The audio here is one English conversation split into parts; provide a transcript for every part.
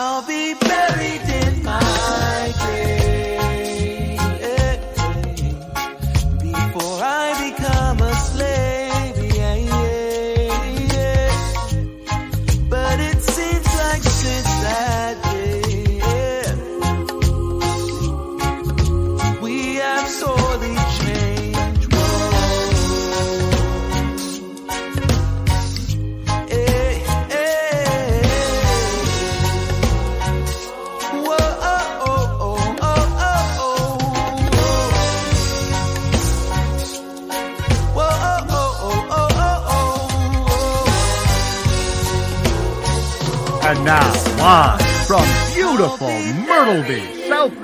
I'll be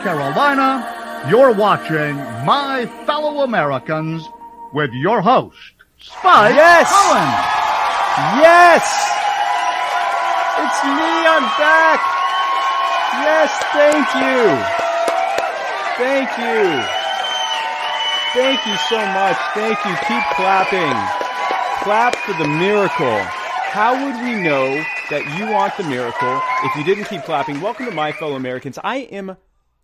Carolina, you're watching My Fellow Americans with your host, Spike Yes! Cohen. Yes! It's me, I'm back! Yes, thank you! Thank you! Thank you so much. Thank you. Keep clapping. Clap for the miracle. How would we know that you want the miracle if you didn't keep clapping? Welcome to my fellow Americans. I am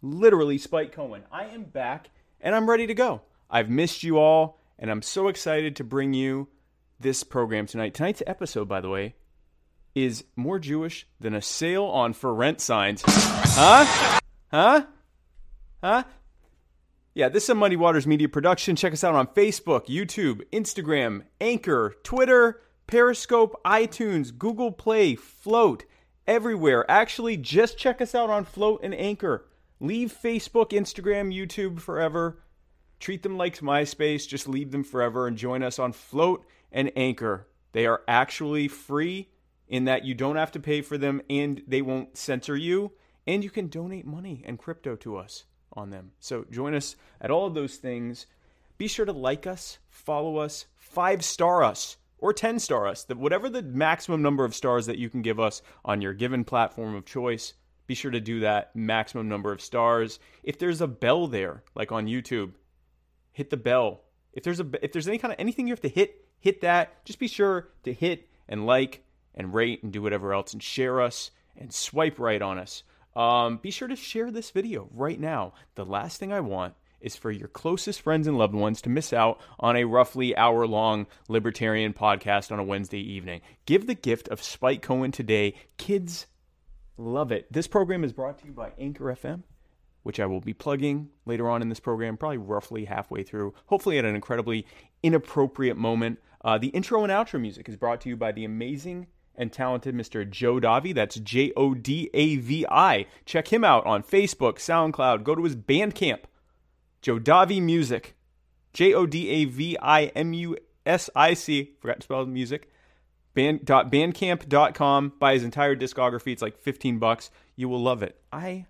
literally Spike Cohen. I am back and I'm ready to go. I've missed you all and I'm so excited to bring you this program tonight. Tonight's episode, by the way, is more Jewish than a sale on for rent signs. Huh? Huh? Huh? Yeah, this is a Muddy Waters Media production. Check us out on Facebook, YouTube, Instagram, Anchor, Twitter, Periscope, iTunes, Google Play, Flote, everywhere. Actually, just check us out on Flote and Anchor. Leave Facebook, Instagram, YouTube forever. Treat them like MySpace, just leave them forever and join us on Flote and Anchor. They are actually free in that you don't have to pay for them and they won't censor you, and you can donate money and crypto to us on them. So join us at all of those things. Be sure to like us, follow us, five star us, or 10 star us. Whatever the maximum number of stars that you can give us on your given platform of choice, be sure to do that maximum number of stars. If there's a bell there, like on YouTube, hit the bell. If there's a if there's any kind of anything you have to hit, hit that. Just be sure to hit and like and rate and do whatever else and share us and swipe right on us. Um, be sure to share this video right now. The last thing I want is for your closest friends and loved ones to miss out on a roughly hour long libertarian podcast on a Wednesday evening. Give the gift of Spike Cohen today. Kids love it. This program is brought to you by Anchor FM which I will be plugging later on in this program, probably roughly halfway through, hopefully at an incredibly inappropriate moment. Uh, the intro and outro music is brought to you by the amazing and talented Mr. Joe Davi. That's J O D A V I. Check him out on Facebook, SoundCloud. Go to his Bandcamp, Joe Davi Music. J O D A V I M U S I C. Forgot to spell music. Band, bandcamp.com. Buy his entire discography. It's like 15 bucks. You will love it. I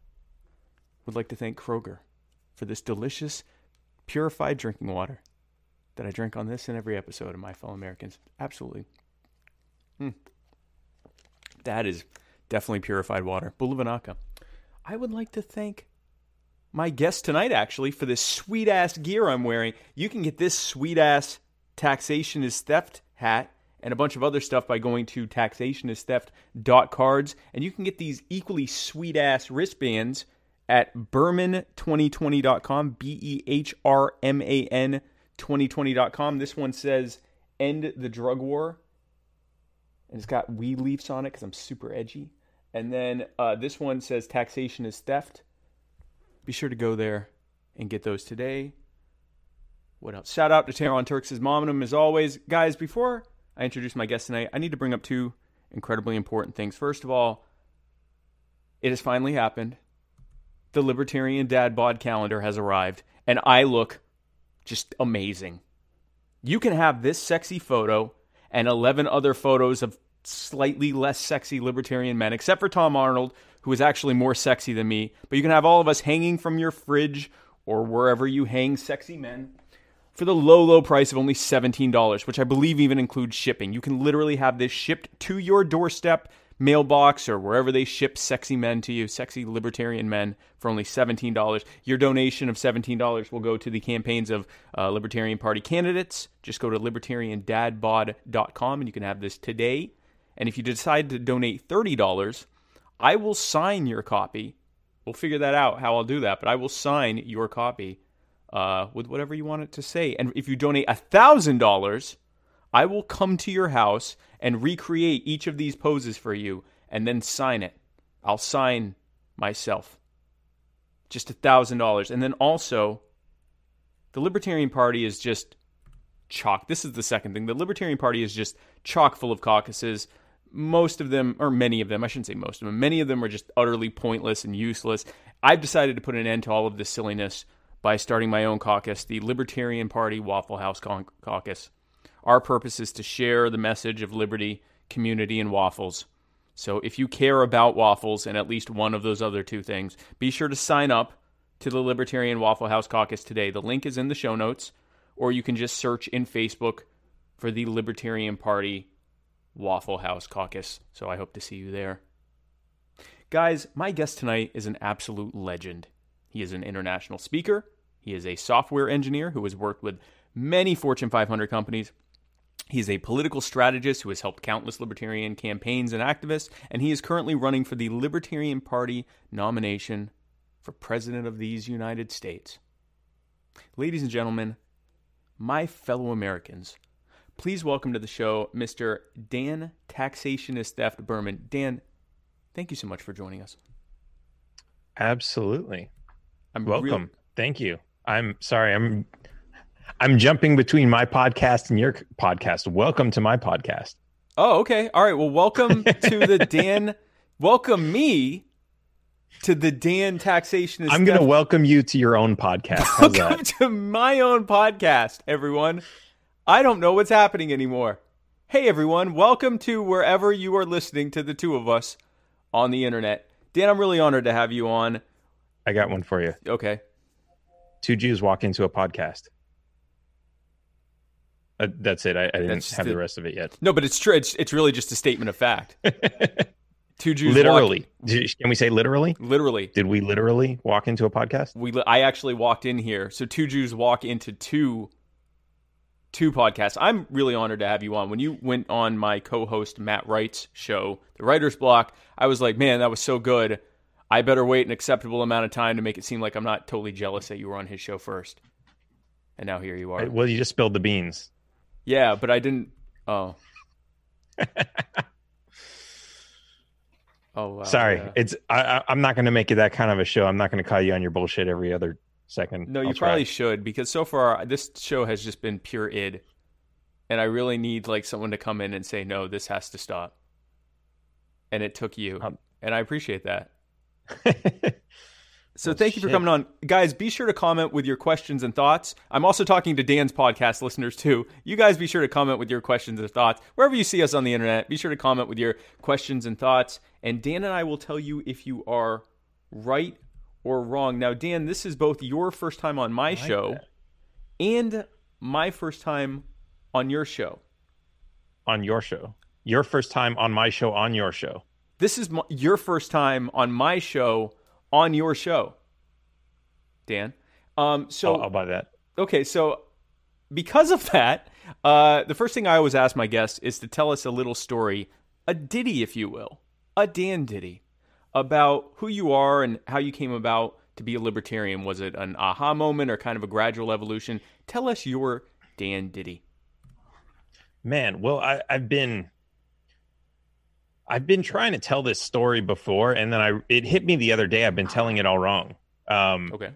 would like to thank Kroger for this delicious, purified drinking water that I drink on this and every episode of My Fellow Americans. Absolutely. Mm. That is definitely purified water. Bulavanaka. I would like to thank my guest tonight, actually, for this sweet ass gear I'm wearing. You can get this sweet ass taxation is theft hat and a bunch of other stuff by going to taxationistheft.cards. And you can get these equally sweet ass wristbands at behrman2020.com, B E H R M A N 2020.com. This one says End the Drug War. And it's got weed leaves on it because I'm super edgy. And then uh, this one says Taxation is Theft. Be sure to go there and get those today. What else? Shout out to Taron Turks' mom and him as always. Guys, before I introduce my guest tonight, I need to bring up two incredibly important things. First of all, it has finally happened. The Libertarian Dad Bod calendar has arrived, and I look just amazing. You can have this sexy photo and 11 other photos of slightly less sexy libertarian men, except for Tom Arnold, who is actually more sexy than me. But you can have all of us hanging from your fridge or wherever you hang sexy men for the low, low price of only $17, which I believe even includes shipping. You can literally have this shipped to your doorstep, mailbox, or wherever they ship sexy men to you, sexy libertarian men, for only $17. Your donation of $17 will go to the campaigns of uh, Libertarian Party candidates. Just go to libertariandadbod.com and you can have this today. And if you decide to donate $30, I will sign your copy. We'll figure that out how I'll do that, but I will sign your copy uh, with whatever you want it to say. And if you donate a thousand dollars, I will come to your house and recreate each of these poses for you, and then sign it. I'll sign myself. Just a thousand dollars, and then also, the Libertarian Party is just chock. This is the second thing. The Libertarian Party is just chock full of caucuses. Most of them, or many of them, I shouldn't say most of them, many of them are just utterly pointless and useless. I've decided to put an end to all of this silliness by starting my own caucus, the Libertarian Party Waffle House Caucus. Our purpose is to share the message of liberty, community, and waffles. So if you care about waffles and at least one of those other two things, be sure to sign up to the Libertarian Waffle House Caucus today. The link is in the show notes, or you can just search in Facebook for the Libertarian Party Waffle House Caucus. So I hope to see you there. Guys, my guest tonight is an absolute legend. He is an international speaker. He is a software engineer who has worked with many Fortune 500 companies. He is a political strategist who has helped countless libertarian campaigns and activists, and he is currently running for the Libertarian Party nomination for President of these United States. Ladies and gentlemen, my fellow Americans, please welcome to the show Mr. Dan Taxationist Theft Behrman. Dan, thank you so much for joining us. Absolutely. I'm Welcome. Thank you. I'm sorry. I'm I'm jumping between my podcast and your podcast. Welcome to my podcast. Oh, okay. All right. Well, welcome to the Dan. welcome me to the Dan Taxationist. I'm going to welcome you to your own podcast. Welcome to my own podcast, everyone. I don't know what's happening anymore. Hey, everyone. Welcome to wherever you are listening to the two of us on the internet. Dan, I'm really honored to have you on. I got one for you. Okay. Two Jews walk into a podcast. Uh, that's it. I, I didn't That's have the- the rest of it yet. No, but it's true. It's, it's really just a statement of fact. Two Jews. literally. Did- Can we say literally? literally. Did we literally walk into a podcast? we I actually walked in here. So two Jews walk into two two podcasts. I'm really honored to have you on. When you went on my co-host Matt Wright's show, The Writer's Block, I was like, "Man, that was so good. I better wait an acceptable amount of time to make it seem like I'm not totally jealous that you were on his show first. And now here you are. Well, you just spilled the beans. Yeah, but I didn't Oh. oh wow. Sorry, yeah. it's I, I'm not going to make it that kind of a show. I'm not going to call you on your bullshit every other second. No, you I'll try. probably should because so far this show has just been pure id, and I really need like someone to come in and say no, this has to stop. And it took you, Um, and I appreciate that. So thank you for oh, shit. coming on, guys. Be sure to comment with your questions and thoughts. I'm also talking to Dan's podcast listeners too. You guys be sure to comment with your questions and thoughts wherever you see us on the internet. Be sure to comment with your questions and thoughts, and Dan and I will tell you if you are right or wrong. Now, Dan, this is both your first time on my like show that. and my first time on your show. on your show. Your first time on my show on your show. This is my, your first time on my show on your show, Dan. Um, so I'll, I'll buy that. okay, so because of that, uh, the first thing I always ask my guests is to tell us a little story, a ditty, if you will, a Dan ditty, about who you are and how you came about to be a libertarian. Was it an aha moment or kind of a gradual evolution? Tell us your Dan ditty. Man, well, I, I've been I've been trying to tell this story before, and then I it hit me the other day. I've been telling it all wrong. Um, Okay.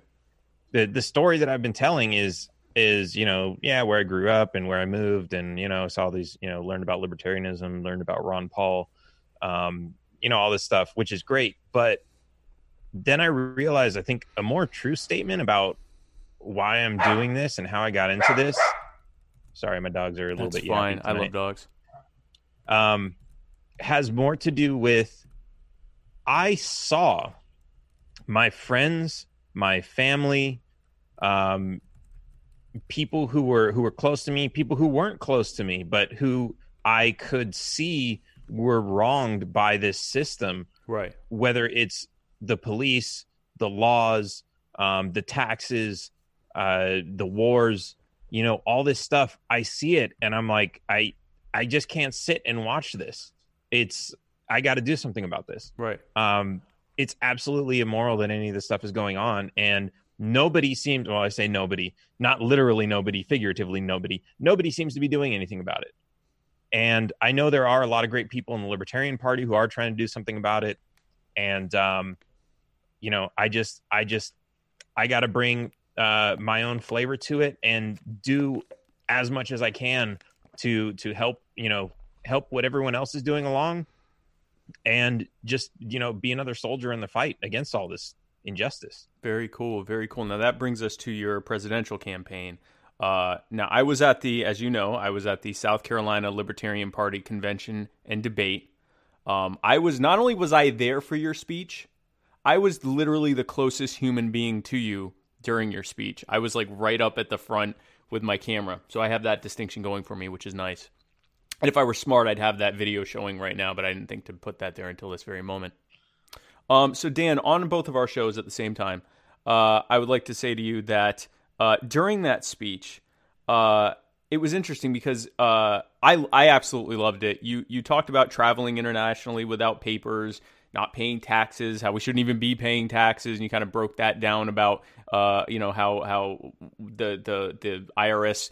the the story that I've been telling is is you know yeah where I grew up and where I moved and you know saw these you know learned about libertarianism, learned about Ron Paul, um, you know all this stuff, which is great. But then I realized I think a more true statement about why I'm doing this and how I got into this. Sorry, my dogs are a little That's bit fine. I love dogs. um, has more to do with I saw my friends, my family, um, people who were who were close to me, people who weren't close to me, but who I could see were wronged by this system Right. whether it's the police, the laws, um, the taxes, uh, the wars, you know, all this stuff. I see it, and I'm like, I, I just can't sit and watch this. It's I got to do something about this. Right. Um, it's absolutely immoral that any of this stuff is going on, and nobody seems. Well, I say nobody, not literally nobody, figuratively nobody. Nobody seems to be doing anything about it. And I know there are a lot of great people in the Libertarian Party who are trying to do something about it. And um, you know, I just, I just, I got to bring uh, my own flavor to it and do as much as I can to to help you know help what everyone else is doing along and just you know be another soldier in the fight against all this injustice. Very cool. Very cool. Now that brings us to your presidential campaign. Uh, now i was at the as you know i was at the south carolina libertarian party convention and debate. Um, i was not only was i there for your speech i was literally the closest human being to you during your speech. I was like right up at the front with my camera. So i have that distinction going for me which is nice and if I were smart, I'd have that video showing right now, but I didn't think to put that there until this very moment. Um, so, Dan, on both of our shows at the same time, uh, I would like to say to you that uh, during that speech, uh, it was interesting because uh, I I absolutely loved it. You you talked about traveling internationally without papers, not paying taxes, how we shouldn't even be paying taxes, and you kind of broke that down about uh, you know how how the the the IRS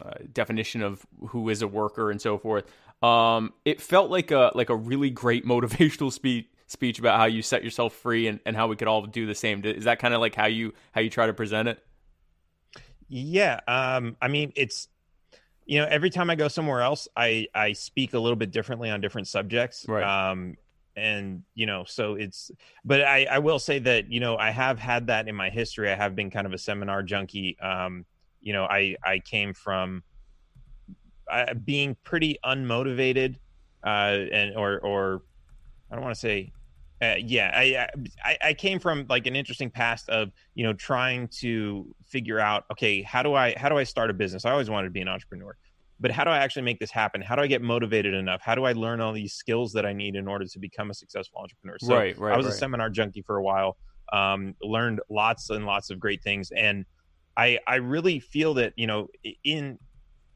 uh, definition of who is a worker and so forth. Um, it felt like a like a really great motivational speech speech about how you set yourself free and, and how we could all do the same. Is that kind of like how you how you try to present it? Yeah, um, I mean it's you know every time I go somewhere else, I I speak a little bit differently on different subjects. Right. Um, and you know so it's but I, I will say that you know i have had that in my history i have been kind of a seminar junkie um you know, I I came from uh, being pretty unmotivated, uh, and or or I don't want to say, uh, yeah, I, I I came from like an interesting past of you know trying to figure out okay how do I how do I start a business? I always wanted to be an entrepreneur, but how do I actually make this happen? How do I get motivated enough? How do I learn all these skills that I need in order to become a successful entrepreneur? So right, right, I was right. a seminar junkie for a while. Um, learned lots and lots of great things and I I really feel that you know in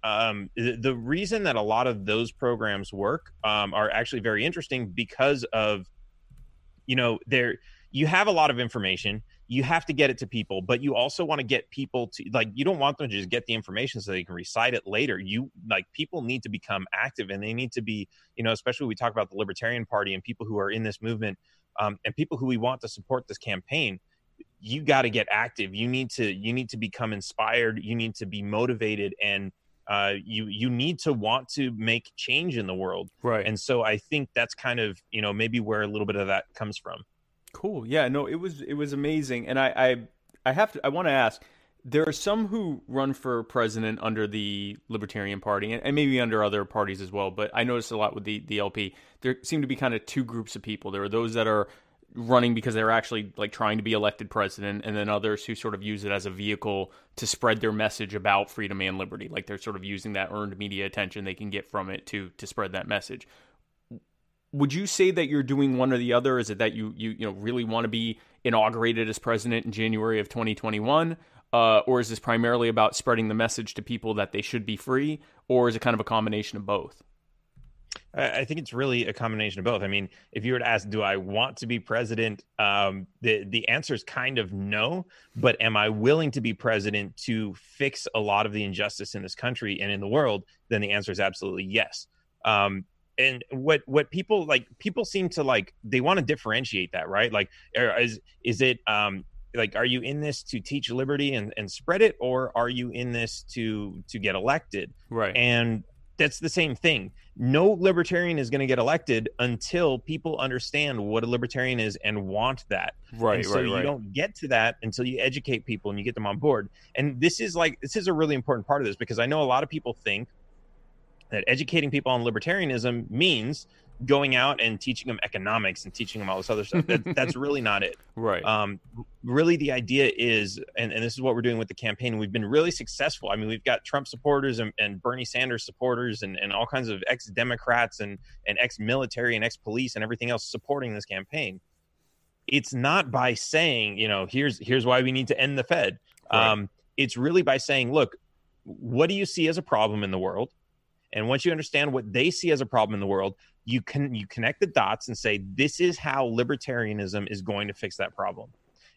um, the, reason that a lot of those programs work um, are actually very interesting because of you know there you have a lot of information you have to get it to people but you also want to get people to like you don't want them to just get the information so they can recite it later. You like people need to become active and they need to be you know especially we talk about the libertarian party and people who are in this movement um, and people who we want to support this campaign you got to get active you need to you need to become inspired you need to be motivated and uh, you you need to want to make change in the world right and so i think that's kind of you know maybe where a little bit of that comes from cool yeah no it was it was amazing and i i, I have to i want to ask there are some who run for president under the Libertarian Party and, and, maybe under other parties as well. But I noticed a lot with the, the LP. There seem to be kind of two groups of people. There are those that are running because they're actually like trying to be elected president and then others who sort of use it as a vehicle to spread their message about freedom and liberty. Like they're sort of using that earned media attention they can get from it to to spread that message. Would you say that you're doing one or the other? Is it that you you you know really want to be inaugurated as president in January of 2021 uh, or is this primarily about spreading the message to people that they should be free or is it kind of a combination of both I think it's really a combination of both. I mean, if you were to ask, do I want to be president? Um, the the answer is kind of no. But am I willing to be president to fix a lot of the injustice in this country and in the world? Then the answer is absolutely yes. Um, and what what people like people seem to like they want to differentiate that right like is is it um like are you in this to teach liberty and, and spread it or are you in this to to get elected right and that's the same thing. No libertarian is going to get elected until people understand what a libertarian is and want that. Right, and so right, you right. don't get to that until you educate people and you get them on board. And this is like this is a really important part of this because I know a lot of people think that educating people on libertarianism means going out and teaching them economics and teaching them all this other stuff. That, that's really not it. Right. Um, really, the idea is, and, and this is what we're doing with the campaign. We've been really successful. I mean, we've got Trump supporters and, and Bernie Sanders supporters and, and all kinds of ex Democrats and, and ex military and ex police and everything else supporting this campaign. It's not by saying, you know, here's here's why we need to end the Fed. Right. Um, it's really by saying, look, what do you see as a problem in the world? And once you understand what they see as a problem in the world, you can you connect the dots and say this is how libertarianism is going to fix that problem.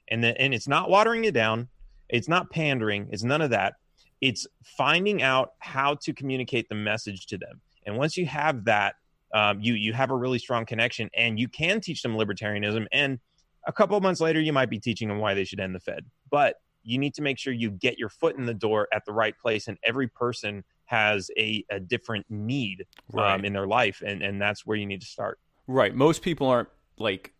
And then and it's not watering it down. It's not pandering. It's none of that. It's finding out how to communicate the message to them. And once you have that um, you you have a really strong connection and you can teach them libertarianism. And a couple months later you might be teaching them why they should end the fed. But you need to make sure you get your foot in the door at the right place and every person has a, a different need um, in their life and, and that's where you need to start Right. Most people aren't like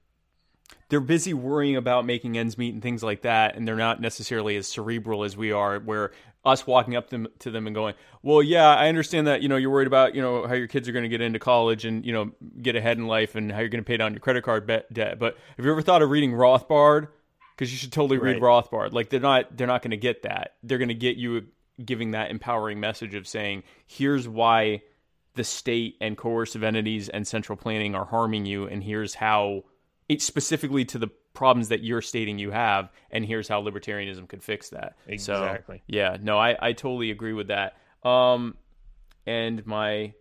they're busy worrying about making ends meet and things like that, and they're not necessarily as cerebral as we are. Where us walking up them, to them and going, "Well, yeah, I understand that. You know, you're worried about you know how your kids are going to get into college and you know get ahead in life and how you're going to pay down your credit card debt. But have you ever thought of reading Rothbard? Because you should totally read Right. Rothbard. Like they're not they're not going to get that. They're going to get you giving that empowering message of saying, "Here's why." the state and coercive entities and central planning are harming you and here's how it's specifically to the problems that you're stating you have and here's how libertarianism could fix that Exactly. so yeah no i, I totally agree with that um and my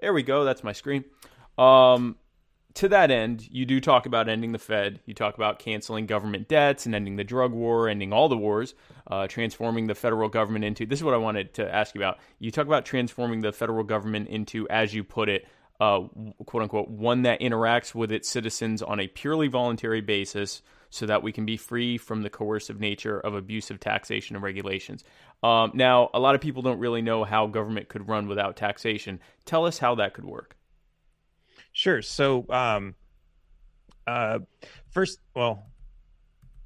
there we go that's my screen um to that end, you do talk about ending the Fed. You talk about canceling government debts and ending the drug war, ending all the wars, uh, transforming the federal government into. This is what I wanted to ask you about. You talk about transforming the federal government into, as you put it, uh, quote unquote, one that interacts with its citizens on a purely voluntary basis so that we can be free from the coercive nature of abusive taxation and regulations. Um, now, a lot of people don't really know how government could run without taxation. Tell us how that could work. Sure. So, um, uh, first, well,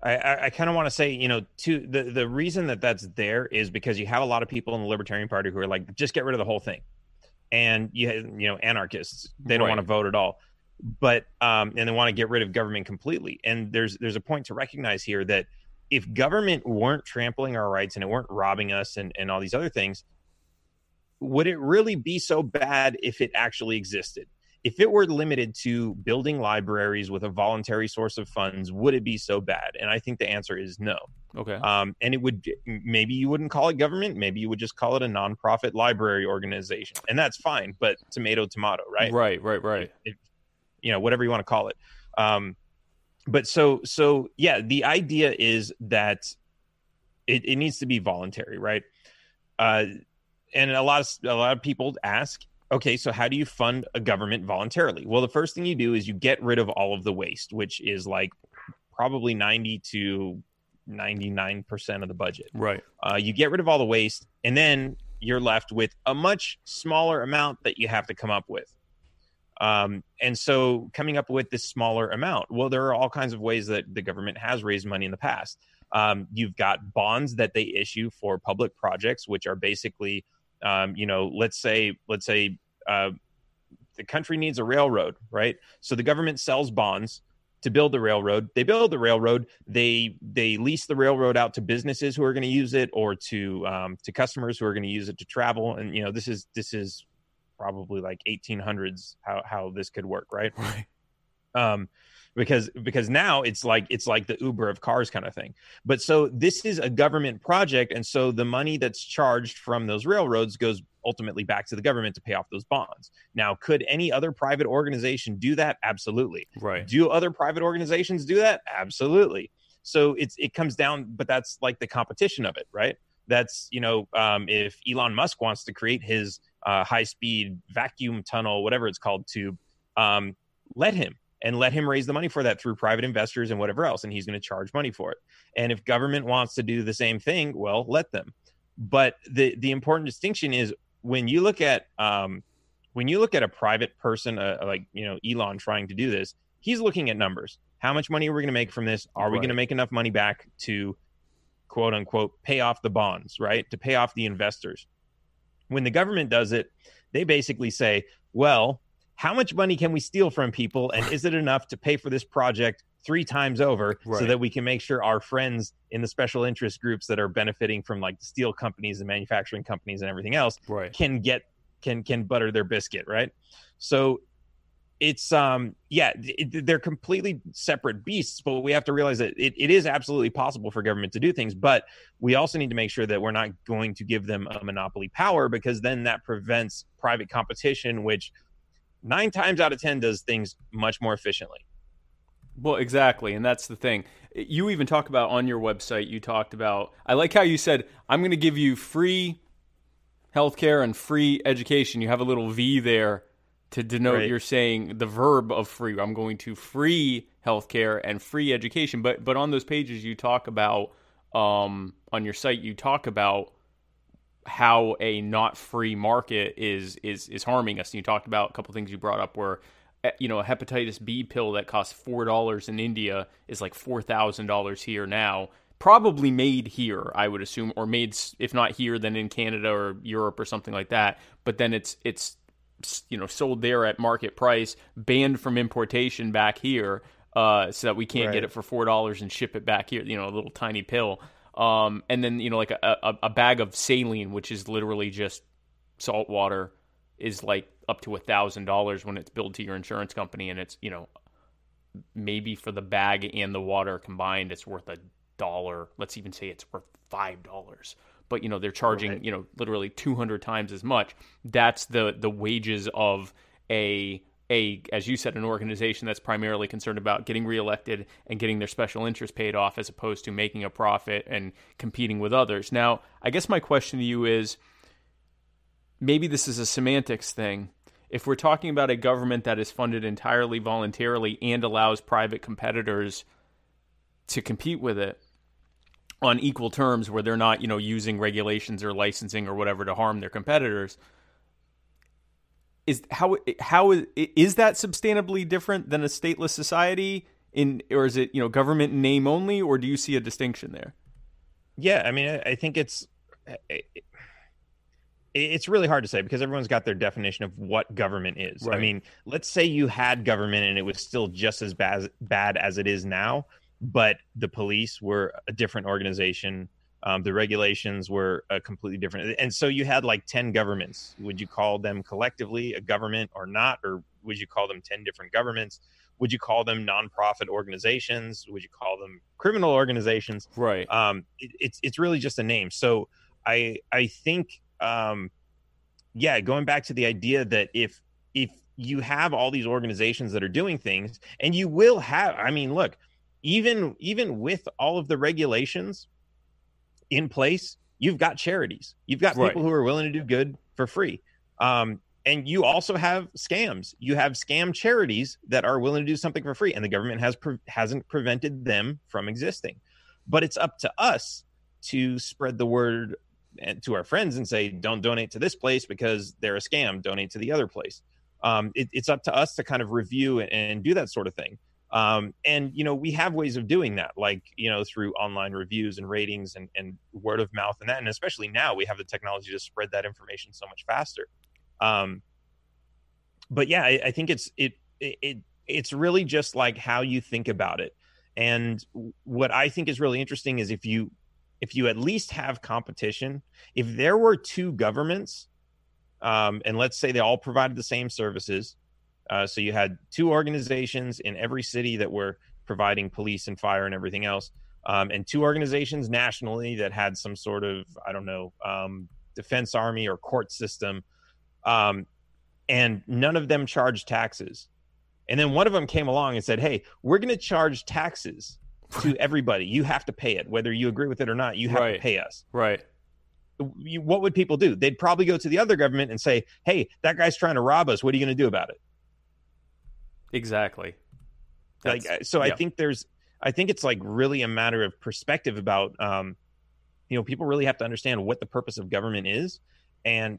I, I, I kind of want to say, you know, to the the reason that that's there is because you have a lot of people in the Libertarian Party who are like, just get rid of the whole thing, and you you know, anarchists they don't Right. want to vote at all, but um, and they want to get rid of government completely. And there's there's a point to recognize here that if government weren't trampling our rights and it weren't robbing us and and all these other things, would it really be so bad if it actually existed? If it were limited to building libraries with a voluntary source of funds, would it be so bad? And I think the answer is no. Okay. Um, and it would maybe you wouldn't call it government, maybe you would just call it a nonprofit library organization, and that's fine. But tomato, tomato, right? Right, right, right. You know, whatever you want to call it. Um, but so so yeah, the idea is that it, it needs to be voluntary, right? Uh, and a lot of a lot of people ask, okay, so how do you fund a government voluntarily? Well, the first thing you do is you get rid of all of the waste, which is like probably ninety to ninety nine percent of the budget. Right. Uh, you get rid of all the waste, and then you're left with a much smaller amount that you have to come up with. Um, and so, coming up with this smaller amount, well, there are all kinds of ways that the government has raised money in the past. Um, you've got bonds that they issue for public projects, which are basically, um, you know, let's say, let's say, uh, the country needs a railroad, right? So the government sells bonds to build the railroad. They build the railroad. They they lease the railroad out to businesses who are going to use it, or to um, to customers who are going to use it to travel. And you know, this is this is probably like 1800s how how this could work, right? Right. um because because now it's like it's like the uber of cars kind of thing but so this is a government project and so the money that's charged from those railroads goes ultimately back to the government to pay off those bonds. Now could any other private organization do that? Absolutely. Right. do other private organizations do that? Absolutely. So it's it comes down but that's like the competition of it right? That's you know um, if elon musk wants to create his uh, high speed vacuum tunnel whatever it's called tube um, let him and let him raise the money for that through private investors and whatever else and he's going to charge money for it. And if government wants to do the same thing well let them. But the the important distinction is when you look at um, when you look at a private person uh, like you know elon trying to do this he's looking at numbers. How much money are we going to make from this? Are we Right. going to make enough money back to quote unquote pay off the bonds right? To pay off the investors. When the government does it they basically say well how much money can we steal from people and is it enough to pay for this project three times over so that we can make sure our friends in the special interest groups that are benefiting from like the steel companies and manufacturing companies and everything else Right. can get can can butter their biscuit right so it's um yeah it, they're completely separate beasts but we have to realize that it, it is absolutely possible for government to do things but we also need to make sure that we're not going to give them a monopoly power because then that prevents private competition which nine times out of ten does things much more efficiently. Well, exactly, and that's the thing. You even talk about on your website. You talked about. I like how you said, "I'm going to give you free healthcare and free education." You have a little V there to denote Right. you're saying the verb of free. I'm going to free healthcare and free education. But but on those pages you talk about um, on your site you talk about how a not free market is is is harming us. And you talked about a couple things you brought up where eh, you know a hepatitis B pill that costs four dollars in India is like four thousand dollars here now. Probably made here, I would assume, or made if not here, then in Canada or Europe or something like that. But then it's it's you know sold there at market price, banned from importation back here, uh, so that we can't Right. get it for four dollars and ship it back here. You know, a little tiny pill. Um, and then you know like a, a, a bag of saline, which is literally just salt water, is like up to a thousand dollars when it's billed to your insurance company, and it's you know maybe for the bag and the water combined, it's worth a dollar. Let's even say it's worth five dollars. But you know they're charging Right. you know literally two hundred times as much. That's the the wages of a a as you said an organization that's primarily concerned about getting reelected and getting their special interest paid off as opposed to making a profit and competing with others. Now, I guess my question to you is maybe this is a semantics thing. If we're talking about a government that is funded entirely voluntarily and allows private competitors to compete with it on equal terms where they're not, you know, using regulations or licensing or whatever to harm their competitors, is how how is is that substantively different than a stateless society in or is it, you know, government name only or do you see a distinction there? Yeah, I mean, I, think it's it, it's really hard to say because everyone's got their definition of what government is. I mean, let's say you had government and it was still just as bad bad as it is now, but the police were a different organization. Um, the regulations were a completely different, and so you had like ten governments. Would you call them collectively a government or not, or would you call them ten different governments? Would you call them nonprofit organizations? Would you call them criminal organizations? Right. um it, it's it's really just a name so i i think um yeah going back to the idea that if if you have all these organizations that are doing things and you will have i mean look even even with all of the regulations in place you've got charities. You've got Right. people who are willing to do good for free. Um and you also have scams. You have scam charities that are willing to do something for free and the government has pre- hasn't prevented them from existing. But it's up to us to spread the word to our friends and say don't donate to this place because they're a scam. Donate to the other place. Um, it, it's up to us to kind of review and, do that sort of thing. Um, and you know we have ways of doing that like you know through online reviews and ratings and, and word of mouth and that. And especially now we have the technology to spread that information so much faster. Um, but yeah I, I think it's it, it it it's really just like how you think about it. And what I think is really interesting is if you if you at least have competition, if there were two governments, um, and let's say they all provided the same services, uh, so you had two organizations in every city that were providing police and fire and everything else, um, and two organizations nationally that had some sort of I don't know um, defense army or court system, um, and none of them charged taxes. And then one of them came along and said, "Hey, we're going to charge taxes to everybody. You have to pay it, whether you agree with it or not. You have Right. to pay us." Right. You, what would people do? They'd probably go to the other government and say, "Hey, that guy's trying to rob us. What are you going to do about it?" Exactly. like That's- uh, so i think there's i think it's like really a matter of perspective about um you know people really have to understand what the purpose of government is and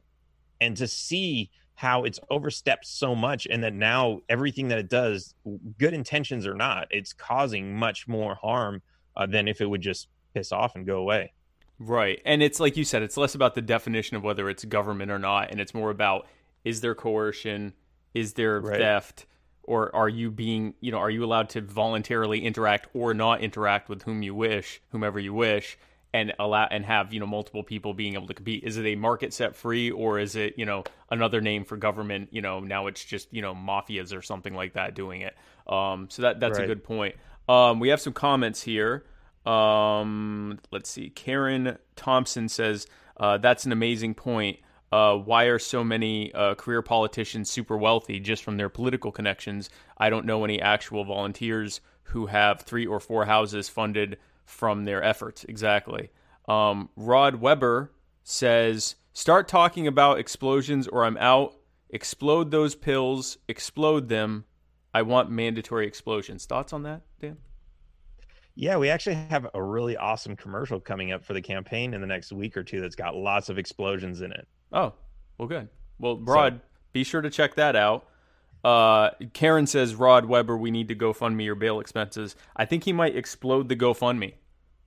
and to see how it's overstepped so much and that now everything that it does good intentions or not it's causing much more harm uh, than if it would just piss off and go away Right. And it's like you said, it's less about the definition of whether it's government or not, and it's more about is there coercion, is there Right. theft, or are you being, you know, are you allowed to voluntarily interact or not interact with whom you wish, whomever you wish, and allow and have, you know, multiple people being able to compete? Is it a market set free or is it, you know, another name for government, you know, now it's just, you know, mafias or something like that doing it. Um so that that's a good point. Um we have some comments here. Um, let's see. Karen Thompson says uh, that's an amazing point. Uh, why are so many uh, career politicians super wealthy just from their political connections? I don't know any actual volunteers who have three or four houses funded from their efforts. Exactly. Um, Rod Weber says, "Start talking about explosions, or I'm out. Explode those pills. Explode them. I want mandatory explosions." Thoughts on that, Dan? Yeah, we actually have a really awesome commercial coming up for the campaign in the next week or two that's got lots of explosions in it. Oh, well, good. Well, Rod, so, be sure to check that out. Uh, Karen says, Rod Weber, we need to GoFundMe your bail expenses. I think he might explode the GoFundMe.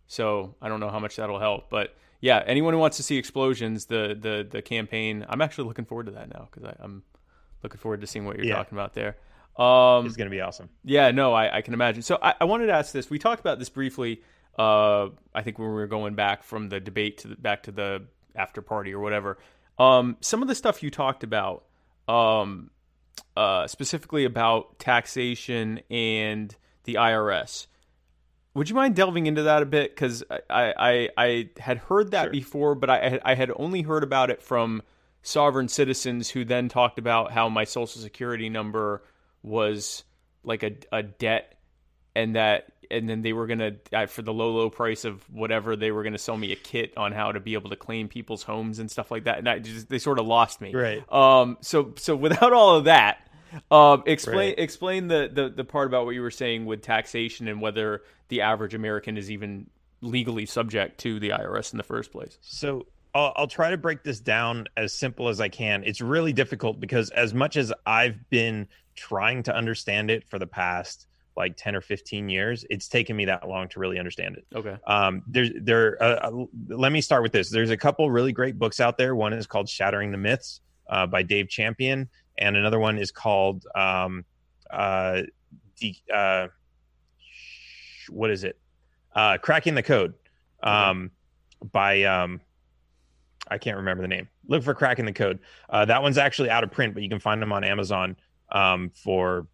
So I don't know how much that'll help. But yeah, anyone who wants to see explosions, the the the campaign, I'm actually looking forward to that now because I'm looking forward to seeing what you're yeah. talking about there. Um, it's going to be awesome. Yeah, no, I, I can imagine. So I, I, wanted to ask this. We talked about this briefly. Uh, I think when we were going back from the debate to the, back to the after party or whatever. Um, some of the stuff you talked about, um, uh, specifically about taxation and the IRS. Would you mind delving into that a bit? Because I, I, I had heard that sure. before, but I, I had only heard about it from sovereign citizens who then talked about how my social security number was like a, a debt and that and then they were gonna uh, for the low low price of whatever they were gonna sell me a kit on how to be able to claim people's homes and stuff like that and I just they sort of lost me right um so so without all of that um explain right. explain the, the the part about what you were saying with taxation and whether the average American is even legally subject to the IRS in the first place so I'll, I'll try to break this down as simple as I can. It's really difficult because as much as I've been trying to understand it for the past like 10 or 15 years it's taken me that long to really understand it. Okay. Um there's there uh, uh, let me start with this. There's a couple really great books out there. One is called shattering the myths uh, by dave champion and another one is called um uh the uh what is it? Uh cracking the code um by um I can't remember the name. Look for cracking the code. Uh, that one's actually out of print, but you can find them on Amazon um, for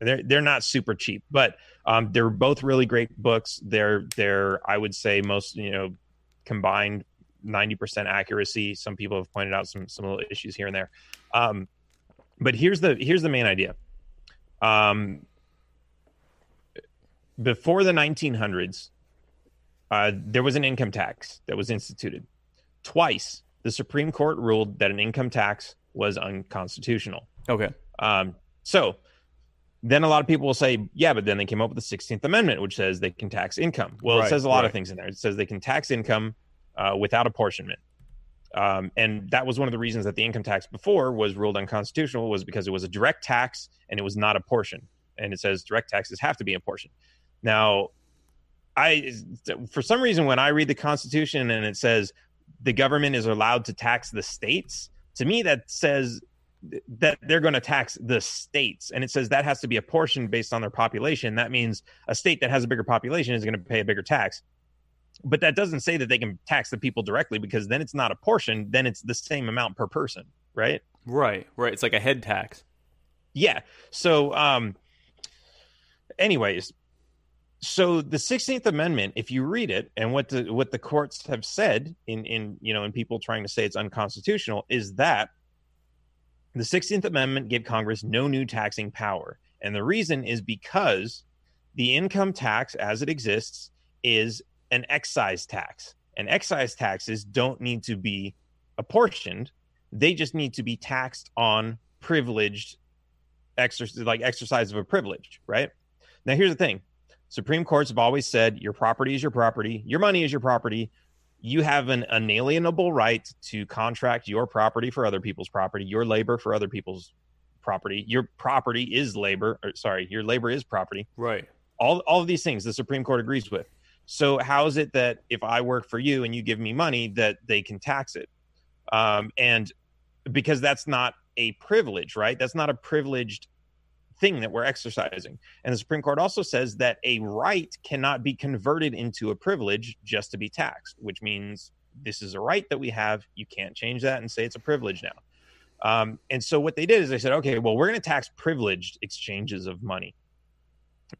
they're they're not super cheap, but um, they're both really great books. They're they're I would say most you know combined ninety percent accuracy. Some people have pointed out some some little issues here and there, um, but here's the here's the main idea. Um, before the 1900s, uh, there was an income tax that was instituted. Twice, the Supreme Court ruled that an income tax was unconstitutional. Okay. Um, so then a lot of people will say, yeah, but then they came up with the 16th Amendment, which says they can tax income. Well, right, it says a lot right. of things in there. It says they can tax income uh, without apportionment. Um, and that was one of the reasons that the income tax before was ruled unconstitutional was because it was a direct tax and it was not a portion. And it says direct taxes have to be apportioned. Now, I for some reason when I read the Constitution and it says the government is allowed to tax the states, to me that says that they're going to tax the states and it says that has to be a portion based on their population. That means a state that has a bigger population is going to pay a bigger tax. But that doesn't say that they can tax the people directly because then it's not a portion then it's the same amount per person right? Right right. It's like a head tax. Yeah. So um anyways so the 16th amendment if you read it and what the what the courts have said in in you know in people trying to say it's unconstitutional is that the 16th Amendment gave Congress no new taxing power. And the reason is because the income tax as it exists is an excise tax. And excise taxes don't need to be apportioned, they just need to be taxed on privileged exercise like exercise of a privilege, right? Now here's the thing. Supreme Courts have always said your property is your property, your money is your property you have an unalienable right to contract your property for other people's property, your labor for other people's property. Your property is labor, or sorry, your labor is property. Right. All all of these things the Supreme Court agrees with. So how is it that if I work for you and you give me money that they can tax it? Um, and because that's not a privilege, right? That's not a privileged thing that we're exercising. And the Supreme Court also says that a right cannot be converted into a privilege just to be taxed, which means this is a right that we have. You can't change that and say it's a privilege now. Um, and so what they did is they said, okay, well, we're going to tax privileged exchanges of money.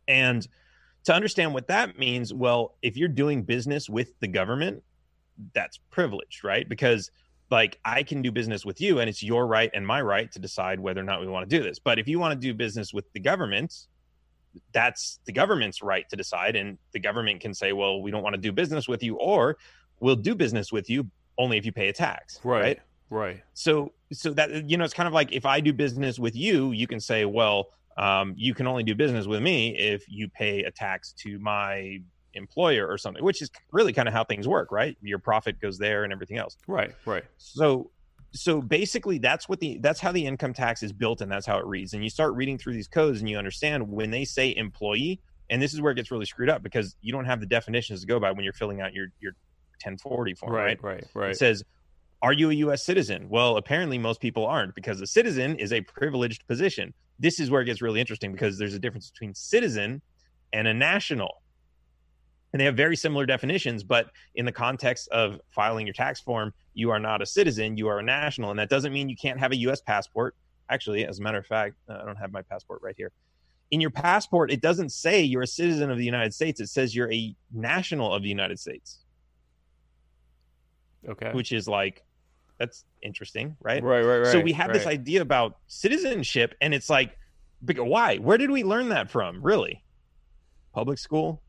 And to understand what that means, well, if you're doing business with the government, that's privileged, right? Because like I can do business with you and it's your right and my right to decide whether or not we want to do this. But if you want to do business with the government, that's the government's right to decide and the government can say, "Well, we don't want to do business with you or we'll do business with you only if you pay a tax." Right. right? Right. so so that you know it's kind of like if i do business with you you can say well um, you can only do business with me if you pay a tax to my employer or something which is really kind of how things work right your profit goes there and everything else Right. Right. so so basically that's what the that's how the income tax is built and that's how it reads and you start reading through these codes and you understand when they say employee and this is where it gets really screwed up because you don't have the definitions to go by when you're filling out your your 1040 form right, Right. Right. Right. it says, Are you a US citizen? Well, apparently most people aren't because a citizen is a privileged position. This is where it gets really interesting because there's a difference between citizen and a national. And they have very similar definitions, but in the context of filing your tax form, you are not a citizen, you are a national. And that doesn't mean you can't have a US passport. Actually, as a matter of fact, uh, I don't have my passport right here. In your passport, it doesn't say you're a citizen of the United States, it says you're a national of the United States okay. which is like that's interesting, right? right. Right. Right. so we have this idea about citizenship, and it's like, why? Where did we learn that from? Really, public school.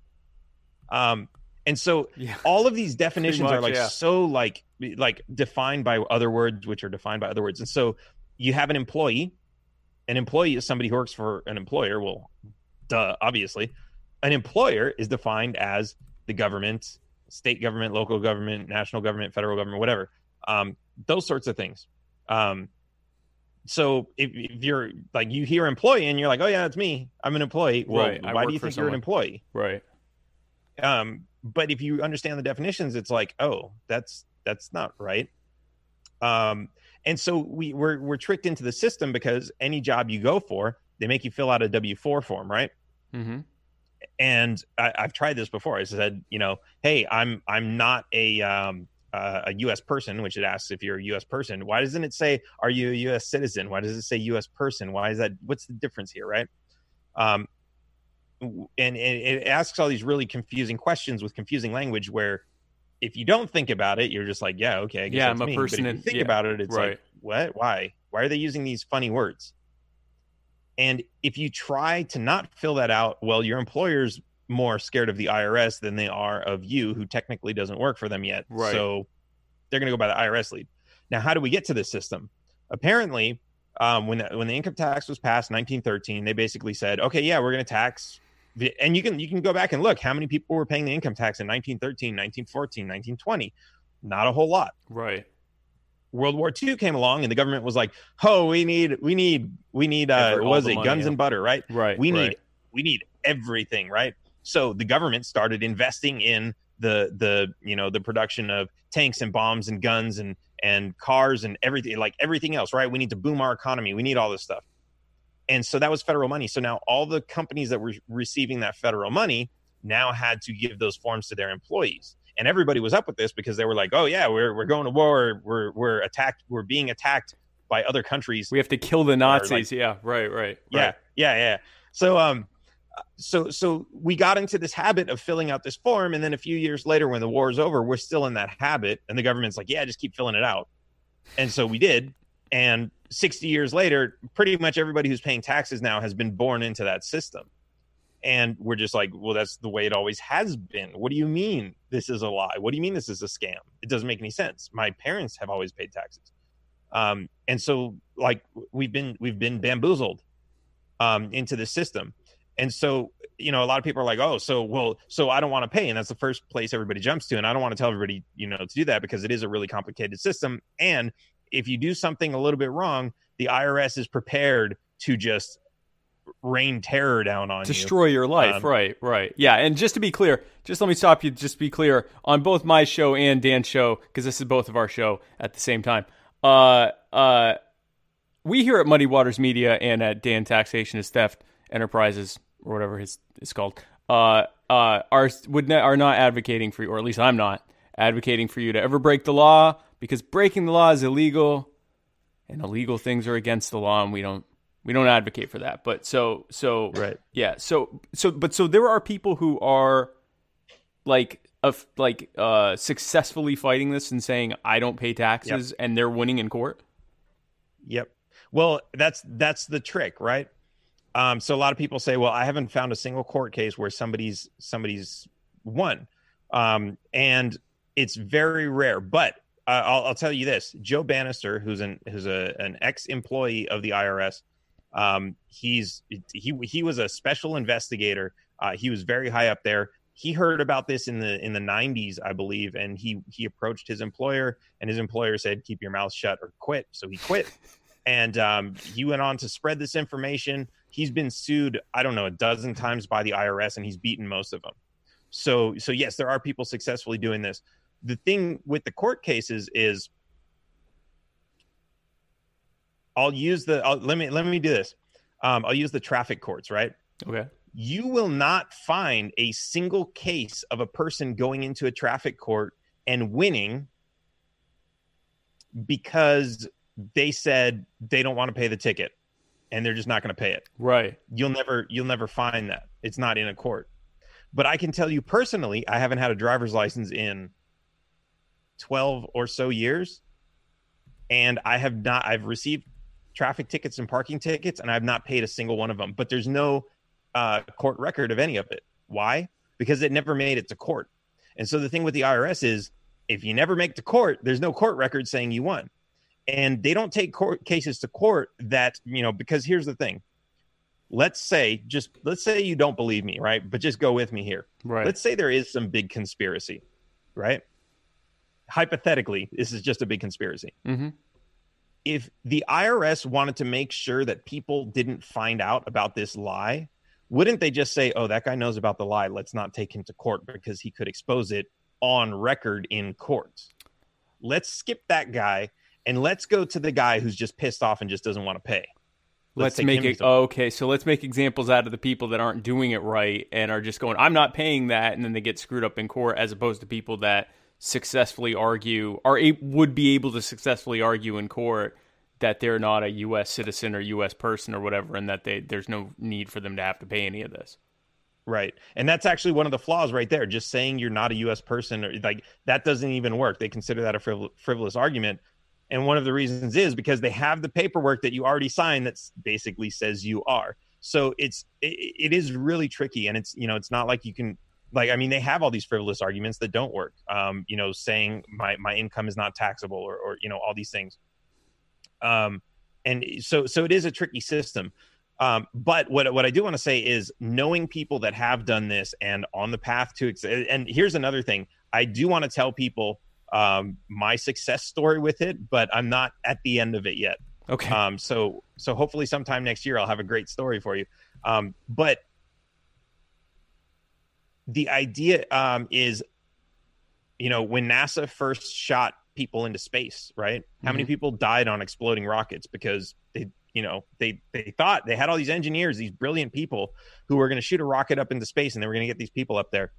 Um, and so Yeah. all of these definitions are like yeah. so like like defined by other words, which are defined by other words. And so you have an employee. An employee is somebody who works for an employer. Well, duh, obviously, an employer is defined as the government, state government, local government, national government, federal government, whatever. Um, those sorts of things. Um, so if, if you're like you hear employee and you're like, oh yeah, it's me, I'm an employee. Well, Right, why do you think you're an employee? Right. Um, but if you understand the definitions, it's like, oh, that's that's not right. Um, and so we we're we're tricked into the system because any job you go for, they make you fill out a W four form, right? Mm-hmm. and I, I've tried this before. I said, you know, hey, I'm I'm not a um, uh, a U.S. person, which it asks if you're a U.S. person. Why doesn't it say, are you a U.S. citizen? Why does it say U.S. person? Why is that? What's the difference here, right? Um, and, and it asks all these really confusing questions with confusing language where if you don't think about it, you're just like, yeah, okay, I guess Yeah, I'm a me. person But if and- you think yeah, about it, it's right. like, what? Why? Why are they using these funny words? And if you try to not fill that out, well, your employer's more scared of the IRS than they are of you, who technically doesn't work for them yet. Right. So they're going to go by the IRS lead. Now, how do we get to this system? Apparently, um, when the, when the income tax was passed, 1913, they basically said, okay, yeah, we're going to tax. And you can you can go back and look how many people were paying the income tax in 1913, 1914, 1920. Not a whole lot. Right. World War II came along, and the government was like, "Oh, we need, we need, we need, uh, all was it money, guns yeah. and butter, right? Right. We right. need, we need everything, right? So the government started investing in the the you know the production of tanks and bombs and guns and and cars and everything like everything else, right? We need to boom our economy. We need all this stuff, and so that was federal money. So now all the companies that were receiving that federal money now had to give those forms to their employees and everybody was up with this because they were like oh yeah we're, we're going to war we're we're attacked we're being attacked by other countries We have to kill the like- Nazis. yeah. Right. Right. yeah yeah yeah so um so so we got into this habit of filling out this form and then a few years later when the war is over we're still in that habit and the government's like yeah just keep filling it out and so we did and 60 years later pretty much everybody who's paying taxes now has been born into that system. And we're just like well that's the way it always has been. What do you mean this is a lie? What do you mean this is a scam? It doesn't make any sense. My parents have always paid taxes. Um and so like we've been we've been bamboozled um into the system. And so you know a lot of people are like oh so well so i don't want to pay. And that's the first place everybody jumps to. And i don't want to tell everybody you know to do that because it is a really complicated system. And if you do something a little bit wrong the irs is prepared to just rain terror down on you. Destroy your life. Um, right right. Yeah and just to be clear just let me stop you just to be clear on both my show and dan's show because this is both of our show at the same time. Uh uh we here at muddy waters media and at dan taxation is theft enterprises or whatever his is called uh uh are would not, are not advocating for you or at least i'm not advocating for you to ever break the law because breaking the law is illegal and illegal things are against the law and we don't we don't advocate for that but so so Right. yeah so so but so there are people who are like of like uh, successfully fighting this and saying I don't pay taxes, and they're winning in court? Yep. Well, that's that's the trick, right? Um, so a lot of people say, "Well, I haven't found a single court case where somebody's somebody's won," um, and it's very rare. But I'll, I'll tell you this: Joe Banister, who's an who's a, an ex employee of the IRS, um, he's he he was a special investigator. Uh, he was very high up there. He heard about this in the in the 90s, I believe, and he he approached his employer, and his employer said, "Keep your mouth shut or quit." So he quit, and um, he went on to spread this information. He's been sued, I don't know, a dozen times by the IRS, and he's beaten most of them. So so yes, there are people successfully doing this. The thing with the court cases is I'll use the I'll, let me let me do this. Um, I'll use the traffic courts, right? Okay. You will not find a single case of a person going into a traffic court and winning because they said they don't want to pay the ticket and they're just not going to pay it. Right. You'll never you'll never find that. It's not in a court. But I can tell you personally, I haven't had a driver's license in 12 or so years and I have not I've received traffic tickets and parking tickets, and I've not paid a single one of them. But there's no uh, court record of any of it. Why? Because it never made it to court. And so the thing with the IRS is, if you never make to court, there's no court record saying you won. And they don't take court cases to court that you know because here's the thing. Let's say just let's say you don't believe me, right? But just go with me here. Right. Let's say there is some big conspiracy, right? Hypothetically, this is just a big conspiracy Mm-hmm. if the IRS wanted to make sure that people didn't find out about this lie, wouldn't they just say, "Oh, that guy knows about the lie. Let's not take him to court because he could expose it on record in court." Let's skip that guy and let's go to the guy who's just pissed off and just doesn't want to pay. Let's, take make it oh, okay. So let's make examples out of the people that aren't doing it right and are just going, "I'm not paying that," and then they get screwed up in court, as opposed to people that successfully argue are a- would be able to successfully argue in court that they're not a U.S. citizen or U.S. person or whatever, and that they there's no need for them to have to pay any of this. Right. And that's actually one of the flaws right there. Just saying you're not a US person or like that doesn't even work. They consider that a frivol- frivolous argument. And one of the reasons is because they have the paperwork that you already signed that basically says you are. So it's it, it is really tricky and it's you know it's not like you can like I mean they have all these frivolous arguments that don't work. Um you know saying my my income is not taxable or or you know all these things. Um and so so it is a tricky system. Um, but what what I do want to say is knowing people that have done this and on the path to ex- and here's another thing I do want to tell people um, my success story with it, but I'm not at the end of it yet. Okay. Um, so so hopefully sometime next year I'll have a great story for you. Um, but the idea um, is, you know, when NASA first shot people into space, right? How many people died on exploding rockets because they, you know, they they thought they had all these engineers, these brilliant people who were going to shoot a rocket up into space, and they were going to get these people up there,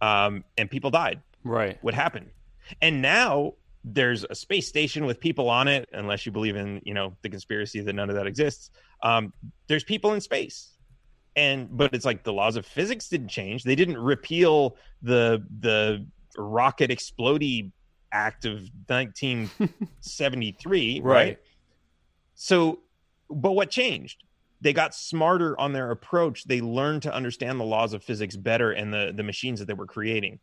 um, and people died right. what happened. And now there's a space station with people on it, unless you believe in, you know, the conspiracy that none of that exists. Um, there's people in space. And but it's like the laws of physics didn't change. They didn't repeal the the rocket explody act of 1973, right? Right. So but what changed? They got smarter on their approach. They learned to understand the laws of physics better and the the machines that they were creating.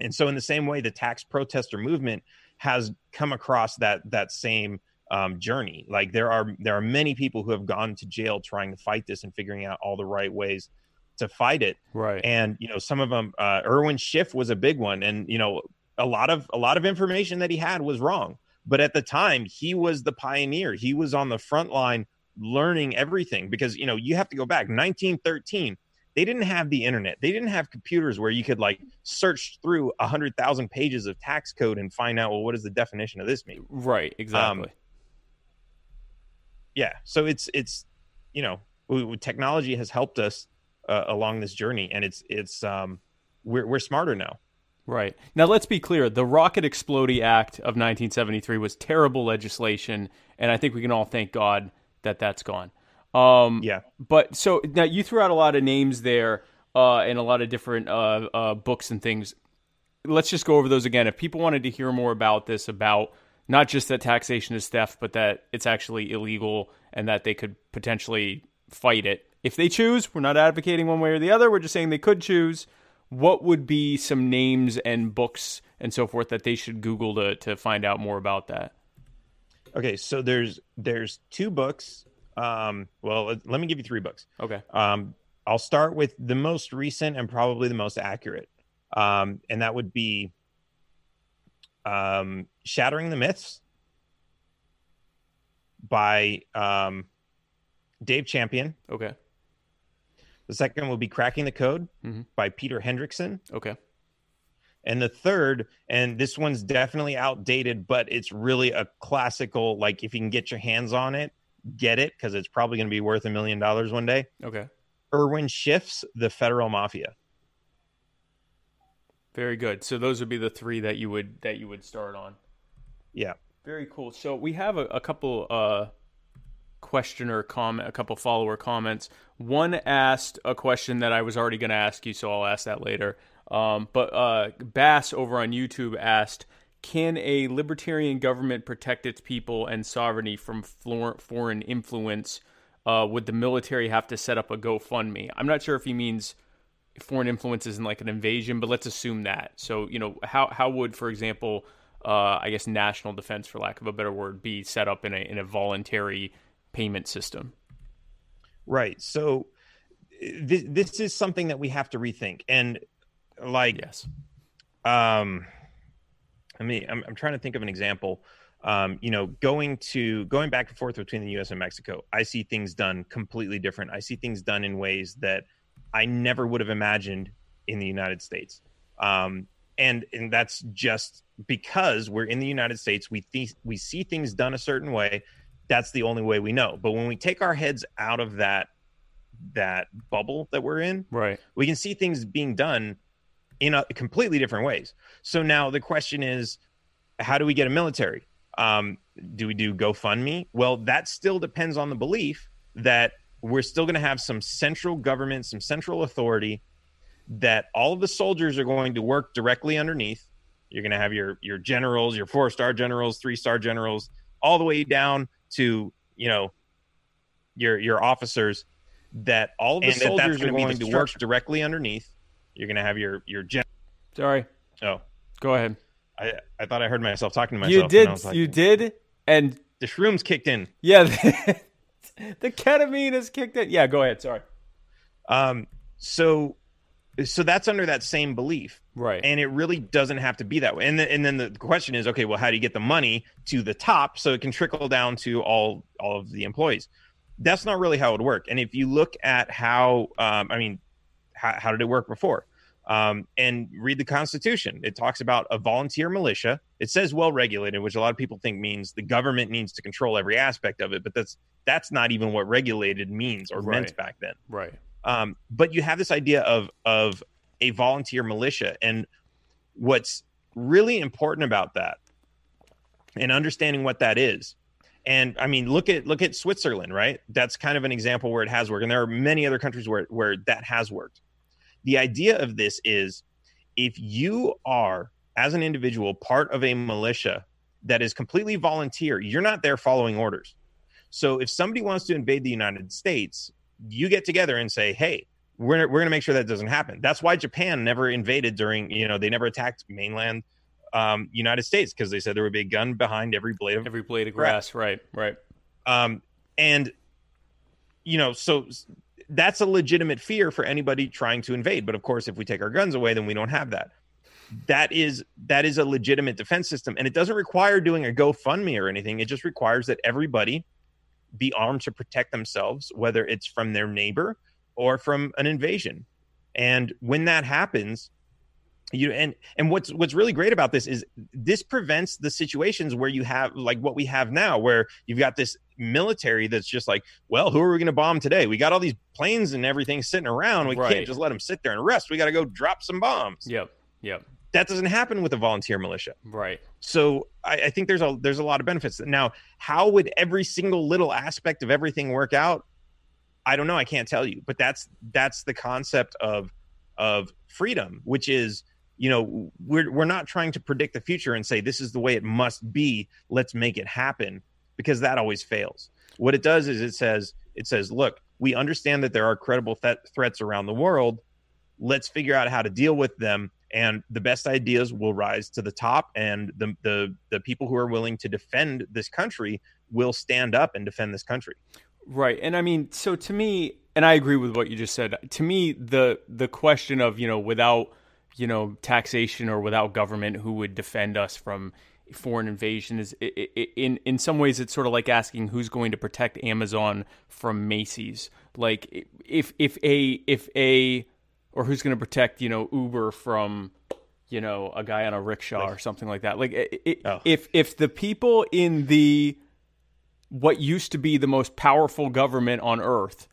And so, in the same way, the tax protester movement has come across that that same um, journey. Like there are there are many people who have gone to jail trying to fight this and figuring out all the right ways to fight it. Right. And you know, some of them, uh, Irwin Schiff was a big one, and you know, a lot of a lot of information that he had was wrong. But at the time, he was the pioneer. He was on the front line learning everything because you know you have to go back 1913 they didn't have the internet they didn't have computers where you could like search through a hundred thousand pages of tax code and find out well what does the definition of this mean right. Exactly. Yeah so it's it's you know w- w- technology has helped us uh, along this journey and it's it's um we're, we're smarter now Right. Now, let's be clear. The Rocket Explodey Act of 1973 was terrible legislation, and I think we can all thank God that that's gone. Um, yeah But so now you threw out a lot of names there uh, and a lot of different uh, uh, books and things. let's just go over those again. If people wanted to hear more about this, about not just that taxation is theft, but that it's actually illegal and that they could potentially fight it if they choose. We're not advocating one way or the other. We're just saying they could choose. What would be some names and books and so forth that they should Google to to find out more about that? Okay, so there's there's two books. Um, well, let me give you three books. Okay. Um, I'll start with the most recent and probably the most accurate, um, and that would be um, "Shattering the Myths" by um, Dave Champion. Okay. The second will be Cracking the Code mm-hmm. by Peter Hendrickson. Okay. And the third, and this one's definitely outdated, but it's really a classical. Like, if you can get your hands on it, get it because it's probably going to be worth a million dollars one day. Okay. Irwin Schiff's The Federal Mafia. Very good. So those would be the three that you would that you would start on. Yeah. Very cool. So we have a, a couple uh questioner comment, a couple follower comments. One asked a question that I was already going to ask you, so I'll ask that later. Um, but uh, Bass over on YouTube asked, "Can a libertarian government protect its people and sovereignty from foreign influence? Uh, would the military have to set up a GoFundMe?" I'm not sure if he means foreign influences isn't like an invasion, but let's assume that. So, you know, how how would, for example, uh, I guess national defense, for lack of a better word, be set up in a in a voluntary payment system. Right. So this, this is something that we have to rethink. And like, yes. Um, I mean, I'm, I'm trying to think of an example. Um, you know, going to going back and forth between the U.S. and Mexico, I see things done completely different. I see things done in ways that I never would have imagined in the United States. Um, and and that's just because we're in the United States. We th- we see things done a certain way, that's the only way we know. But when we take our heads out of that that bubble that we're in, right, we can see things being done in a completely different ways. So now the question is, how do we get a military? Um, do we do GoFundMe? Well, that still depends on the belief that we're still going to have some central government, some central authority that all of the soldiers are going to work directly underneath. You're going to have your your generals, your four star generals, three star generals, all the way down to you know your your officers that all of the soldiers are going to work directly underneath. You're going to have your your gen- Sorry. Oh, go ahead. I I thought I heard myself talking to myself. You did. Like, you did. And the shrooms kicked in. Yeah. The, ketamine has kicked in. Yeah. Go ahead. Sorry. Um. So so that's under that same belief right and it really doesn't have to be that way and, the, and then the question is okay well how do you get the money to the top so it can trickle down to all all of the employees that's not really how it would work and if you look at how um, i mean how, how, did it work before um, and read the constitution it talks about a volunteer militia it says well regulated which a lot of people think means the government needs to control every aspect of it but that's that's not even what regulated means or right. meant back then right um, but you have this idea of of a volunteer militia, and what's really important about that, and understanding what that is. And I mean, look at look at Switzerland, right? That's kind of an example where it has worked, and there are many other countries where where that has worked. The idea of this is, if you are as an individual part of a militia that is completely volunteer, you're not there following orders. So if somebody wants to invade the United States, you get together and say, hey, we're, we're going to make sure that doesn't happen. That's why Japan never invaded during, you know, they never attacked mainland um, United States because they said there would be a gun behind every blade of every blade of grass. grass. Right, right. Um, and you know, so that's a legitimate fear for anybody trying to invade. But of course, if we take our guns away, then we don't have that. That is that is a legitimate defense system, and it doesn't require doing a GoFundMe or anything. It just requires that everybody be armed to protect themselves, whether it's from their neighbor or from an invasion. And when that happens, you and and what's what's really great about this is this prevents the situations where you have like what we have now where you've got this military that's just like well who are we going to bomb today we got all these planes and everything sitting around we right. can't just let them sit there and rest we got to go drop some bombs yep yep that doesn't happen with a volunteer militia. Right. So I, I, think there's a there's a lot of benefits. Now, how would every single little aspect of everything work out? I don't know. I can't tell you. But that's that's the concept of of freedom, which is you know we're we're not trying to predict the future and say this is the way it must be let's make it happen because that always fails what it does is it says it says look we understand that there are credible th- threats around the world let's figure out how to deal with them and the best ideas will rise to the top and the the the people who are willing to defend this country will stand up and defend this country Right. And I mean, so to me, and I agree with what you just said. To me, the the question of, you know, without, you know, taxation or without government who would defend us from foreign invasion is in in some ways it's sort of like asking who's going to protect Amazon from Macy's. Like if if a if a or who's going to protect, you know, Uber from you know, a guy on a rickshaw or something like that. Like it, Oh. if if the people in the what used to be the most powerful government on earth,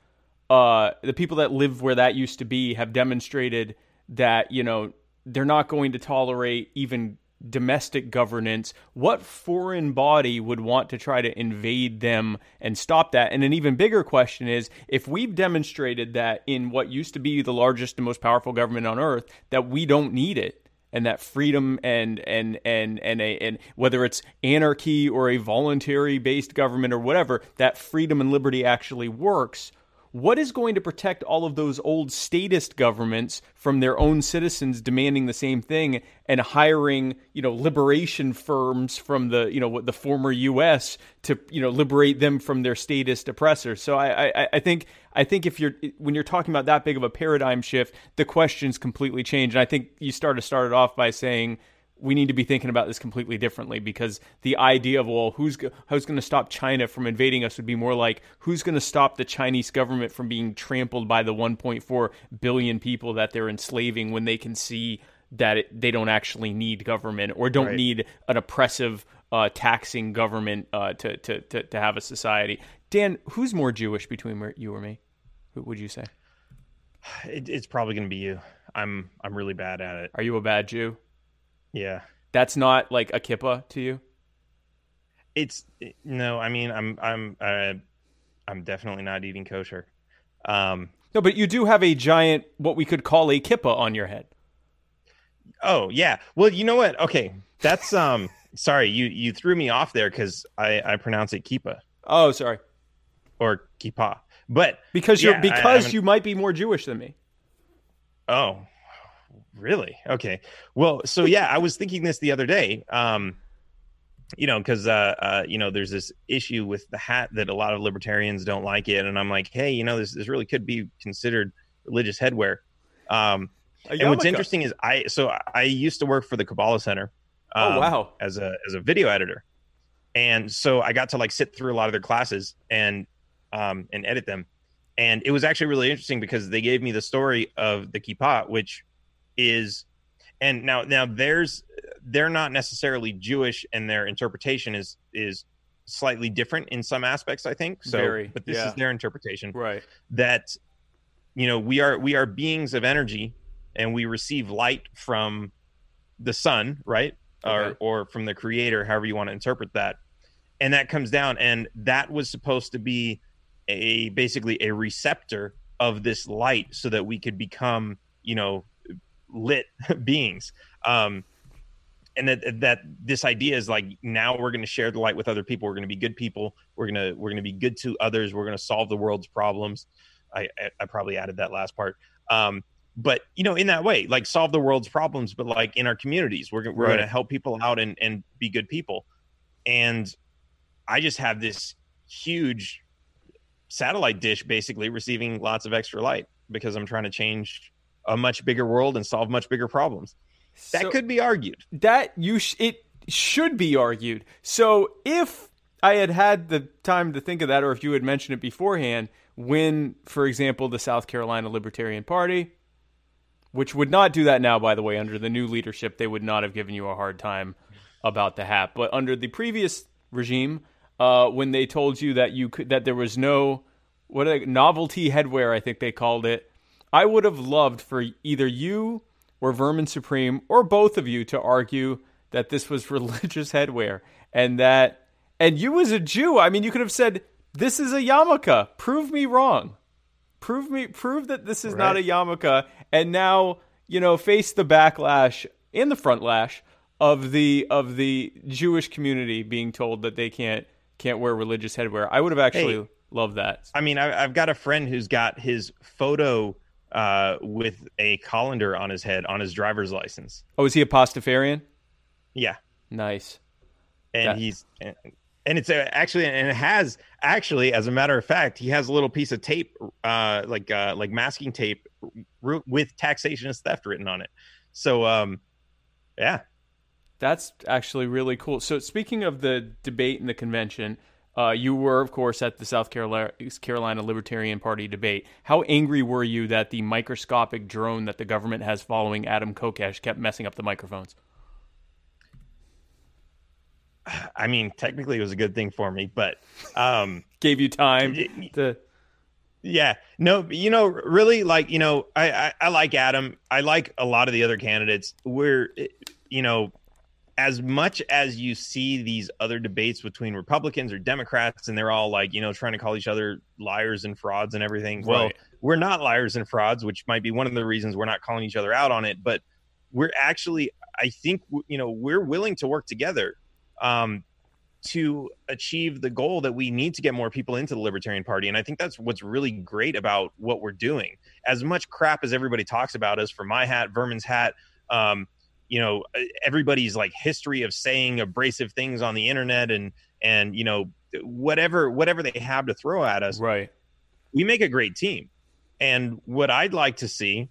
uh, the people that live where that used to be have demonstrated that you know they're not going to tolerate even domestic governance. What foreign body would want to try to invade them and stop that? And an even bigger question is if we've demonstrated that in what used to be the largest and most powerful government on earth, that we don't need it and that freedom and and and and a and whether it's anarchy or a voluntary based government or whatever that freedom and liberty actually works what is going to protect all of those old statist governments from their own citizens demanding the same thing and hiring you know liberation firms from the you know the former US to you know liberate them from their statist oppressors? So I I, I think I think if you're when you're talking about that big of a paradigm shift the questions completely change. And I think you started started off by saying we need to be thinking about this completely differently because the idea of well who's who's going to stop China from invading us would be more like who's going to stop the Chinese government from being trampled by the 1.4 billion people that they're enslaving when they can see that it, they don't actually need government or don't Right. need an oppressive uh, taxing government uh, to, to, to, to have a society. Dan, who's more Jewish between you or me? Who would you say? it, it's probably going to be you i'm i'm really bad at it Are you a bad Jew? Yeah That's not like a kippa to you? it's no i mean i'm i'm uh, i'm definitely not eating kosher um No, but you do have a giant, what we could call a kippa on your head. oh yeah well you know what okay that's um sorry you you threw me off there because i i pronounce it kippa. Oh, sorry. or kippah but Because you're I- I because haven't- you might be more Jewish than me. Oh, really? Okay. Well, so yeah, I was thinking this the other day. Um, you know, because uh, uh, you know, there's this issue with the hat that a lot of libertarians don't like it, and I'm like, hey, you know, this this really could be considered religious headwear. Um, and what's interesting is I so I used to work for the Kabbalah Center. Oh, um, wow. As a as a video editor, and so I got to like sit through a lot of their classes and um and edit them, and it was actually really interesting because they gave me the story of the kippah, which is, and now now there's they're not necessarily Jewish, and their interpretation is is slightly different in some aspects, I think. So, Very, but this yeah. is their interpretation Right. that you know we are we are beings of energy and we receive light from the sun right Okay. or or from the creator however you want to interpret that and that comes down and that was supposed to be a basically a receptor of this light so that we could become you know lit beings. Um and that that this idea is like now we're going to share the light with other people. We're going to be good people. We're going to we're going to be good to others. We're going to solve the world's problems. I, I I probably added that last part. Um but you know in that way like solve the world's problems but like in our communities. We're, we're going to help people out and and be good people. And i just have this huge satellite dish basically receiving lots of extra light because i'm trying to change a much bigger world and solve much bigger problems that So- could be argued that you sh- it should be argued. So if I had had the time to think of that, or if you had mentioned it beforehand, when, for example, the South Carolina Libertarian Party, which would not do that now, by the way, under the new leadership, they would not have given you a hard time about the hat. But under the previous regime, uh, when they told you that you could, that there was no what a novelty headwear, I think they called it. I would have loved for either you or Vermin Supreme or both of you to argue that this was religious headwear and that and you as a Jew, I mean you could have said this is a yarmulke. Prove me wrong. Prove me prove that this is not a Right. yarmulke and now you know, face the backlash and the front lash of the of the Jewish community being told that they can't can't wear religious headwear. I would have actually Hey. loved that. I mean, I, I've got a friend who's got his photo uh, with a colander on his head on his driver's license. Oh, is he a pastafarian? Yeah, Nice. and That- he's and it's uh, actually and it has actually, as a matter of fact, he has a little piece of tape, uh, like uh, like masking tape, with taxation is theft written on it. So, um, yeah, That's actually really cool. So, speaking of the debate in the convention, uh, you were, of course, at the South Carolina, Libertarian Party debate. How angry were you that the microscopic drone that the government has following Adam Kokesh kept messing up the microphones? I mean, technically, it was a good thing for me, but um, Gave you time to. Yeah, no, you know, really, like you know, I, I I like Adam. I like a lot of the other candidates. We're, you know, as much as you see these other debates between Republicans or Democrats, and they're all like, you know, trying to call each other liars and frauds and everything. Well, we're not liars and frauds, which might be one of the reasons we're not calling each other out on it. But we're actually, I think, you know, we're willing to work together. Um, to achieve the goal that we need to get more people into the Libertarian Party. And I think that's what's really great about what we're doing. As much crap as everybody talks about us for my hat, Vermin's hat, um, you know, everybody's like history of saying abrasive things on the internet and and you know whatever whatever they have to throw at us Right. we make a great team. And what I'd like to see